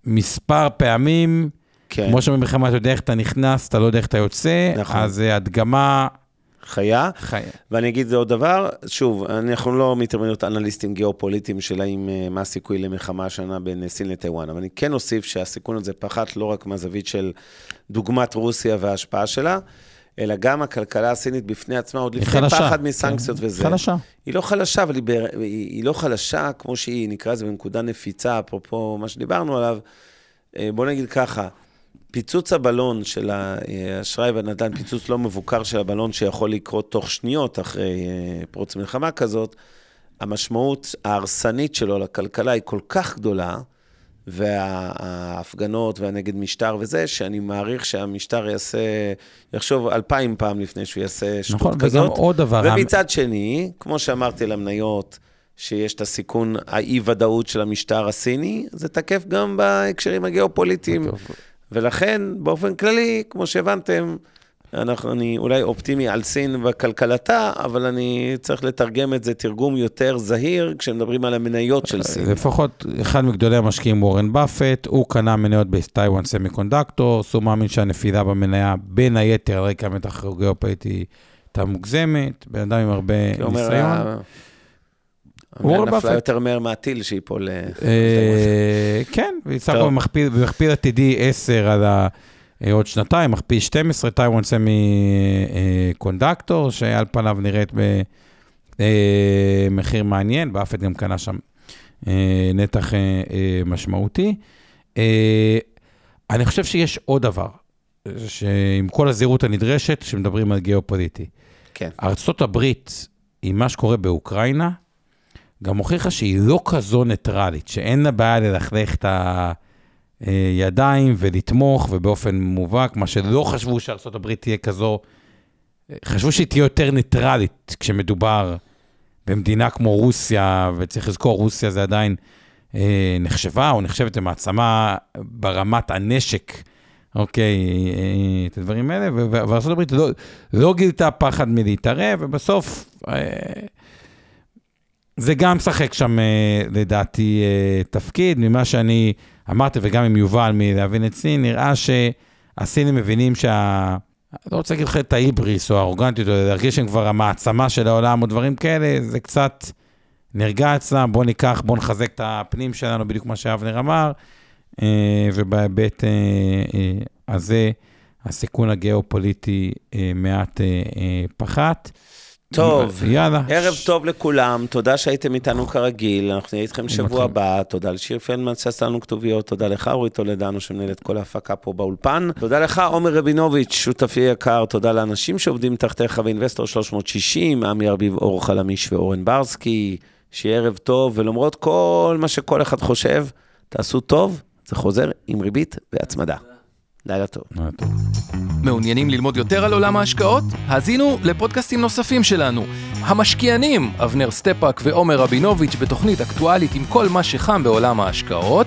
מספר פעמים, כן, כמו שבמלחמה אתה יודע איך אתה נכנס, אתה לא יודע איך אתה יוצא, נכון. אז אה, הדגמה... חיה. חי... ואני אגיד עוד דבר, שוב, אנחנו לא מתאמנים להיות אנליסטים גיאופוליטיים של האם, אה, מה הסיכוי למלחמה השנה בין אה, סין לטיוואן, אבל אני כן אוסיף שהסיכון הזה פחת לא רק מהזווית של דוגמת רוסיה וההשפעה שלה, אלא גם הכלכלה הסינית בפני עצמה, עוד לפני חלשה. פחד מסנקציות כן, וזה. חלשה. היא לא חלשה, אבל היא, בר... היא, היא לא חלשה כמו שהיא, נקרא לזה בנקודה נפיצה, אפרופו מה שדיברנו עליו. אה, בוא נגיד ככה, פיצוץ הבלון של האשראי והנדל"ן, פיצוץ לא מבוקר של הבלון שיכול לקרות תוך שניות אחרי אה, פרוץ מלחמה כזאת, המשמעות ההרסנית שלו לכלכלה היא כל כך גדולה, וההפגנות והנגד משטר וזה, שאני מעריך שהמשטר יעשה, יחשוב אלפיים פעם לפני שהוא יעשה שטות נכון, כזאת. וגם עוד דבר, ומצד שני, כמו שאמרתי על המניות, שיש את הסיכון, האי-ודאות של המשטר הסיני, זה תקף גם בהקשרים הגיאופוליטיים. ולכן, באופן כללי, כמו שהבנתם, אנחנו, אני אולי אופטימי על סין וכלכלתה, אבל אני צריך לתרגם את זה תרגום יותר זהיר כשמדברים על המניות של סין. לפחות אחד מגדולי המשקיעים, וורן באפט, הוא קנה מניות בטייוואן Semiconductors, הוא מאמין שהנפילה במניה, בין היתר, על רקע המתח הגיאופוליטי, בהחלטה מוגזמת, בן אדם עם הרבה ניסיון. ה- וורן המאה נפלה באפט. יותר מהר מהטיל שיפול... אה, אה, כן. הכל במכפיל במכפיל עתידי 10 על ה... אה, עוד שנתיים, מכפיל 12, טייוואן סמי אה, קונדקטור, שעל פניו נראית במחיר מעניין, באפט גם קנה שם אה, נתח אה, אה, משמעותי. אה, אני חושב שיש עוד דבר, שעם כל הזהירות הנדרשת, כשמדברים על גיאופוליטי. כן. ארצות הברית, עם מה שקורה באוקראינה, גם הוכיחה שהיא לא כזו ניטרלית, שאין לה בעיה ללכלך את הידיים ולתמוך, ובאופן מובהק, מה שלא חשבו הברית תהיה כזו, חשבו שהיא תהיה יותר ניטרלית כשמדובר במדינה כמו רוסיה, וצריך לזכור, רוסיה זה עדיין אה, נחשבה או נחשבת למעצמה ברמת הנשק, אוקיי, אה, את הדברים האלה, ו- ו- וארצות הברית לא, לא גילתה פחד מלהתערב, ובסוף אה, זה גם משחק שם, אה, לדעתי, אה, תפקיד. ממה שאני אמרתי, וגם עם יובל מלהבין את סין, נראה שהסינים מבינים שה... לא רוצה להגיד לך את ההיבריס או האורגנטיות, או להרגיש שהם כבר המעצמה של העולם או דברים כאלה, זה קצת נרגע אצלם, בוא ניקח, בוא נחזק את הפנים שלנו, בדיוק מה שאבנר אמר, אה, ובהיבט הזה, הסיכון הגיאופוליטי מעט פחת. טוב, יאללה. ערב טוב לכולם, תודה שהייתם איתנו כרגיל, אנחנו נהיה איתכם שבוע. הבא, תודה לשיר פלדמן שעשה לנו כתוביות, תודה לך אורי טולדנו שמנהל את כל ההפקה פה באולפן, תודה לך עומר רבינוביץ', שותפי יקר, תודה לאנשים שעובדים תחתיך באינבסטור 360, עמי ארביב, אור חלמיש ואורן ברסקי, שיהיה ערב טוב, ולמרות כל מה שכל אחד חושב, תעשו טוב, זה חוזר עם ריבית והצמדה. לילה טוב. אה, טוב. מעוניינים ללמוד יותר על עולם ההשקעות? האזינו לפודקאסטים נוספים שלנו. המשקיענים, אבנר סטפאק ועומר רבינוביץ' בתוכנית אקטואלית עם כל מה שחם בעולם ההשקעות.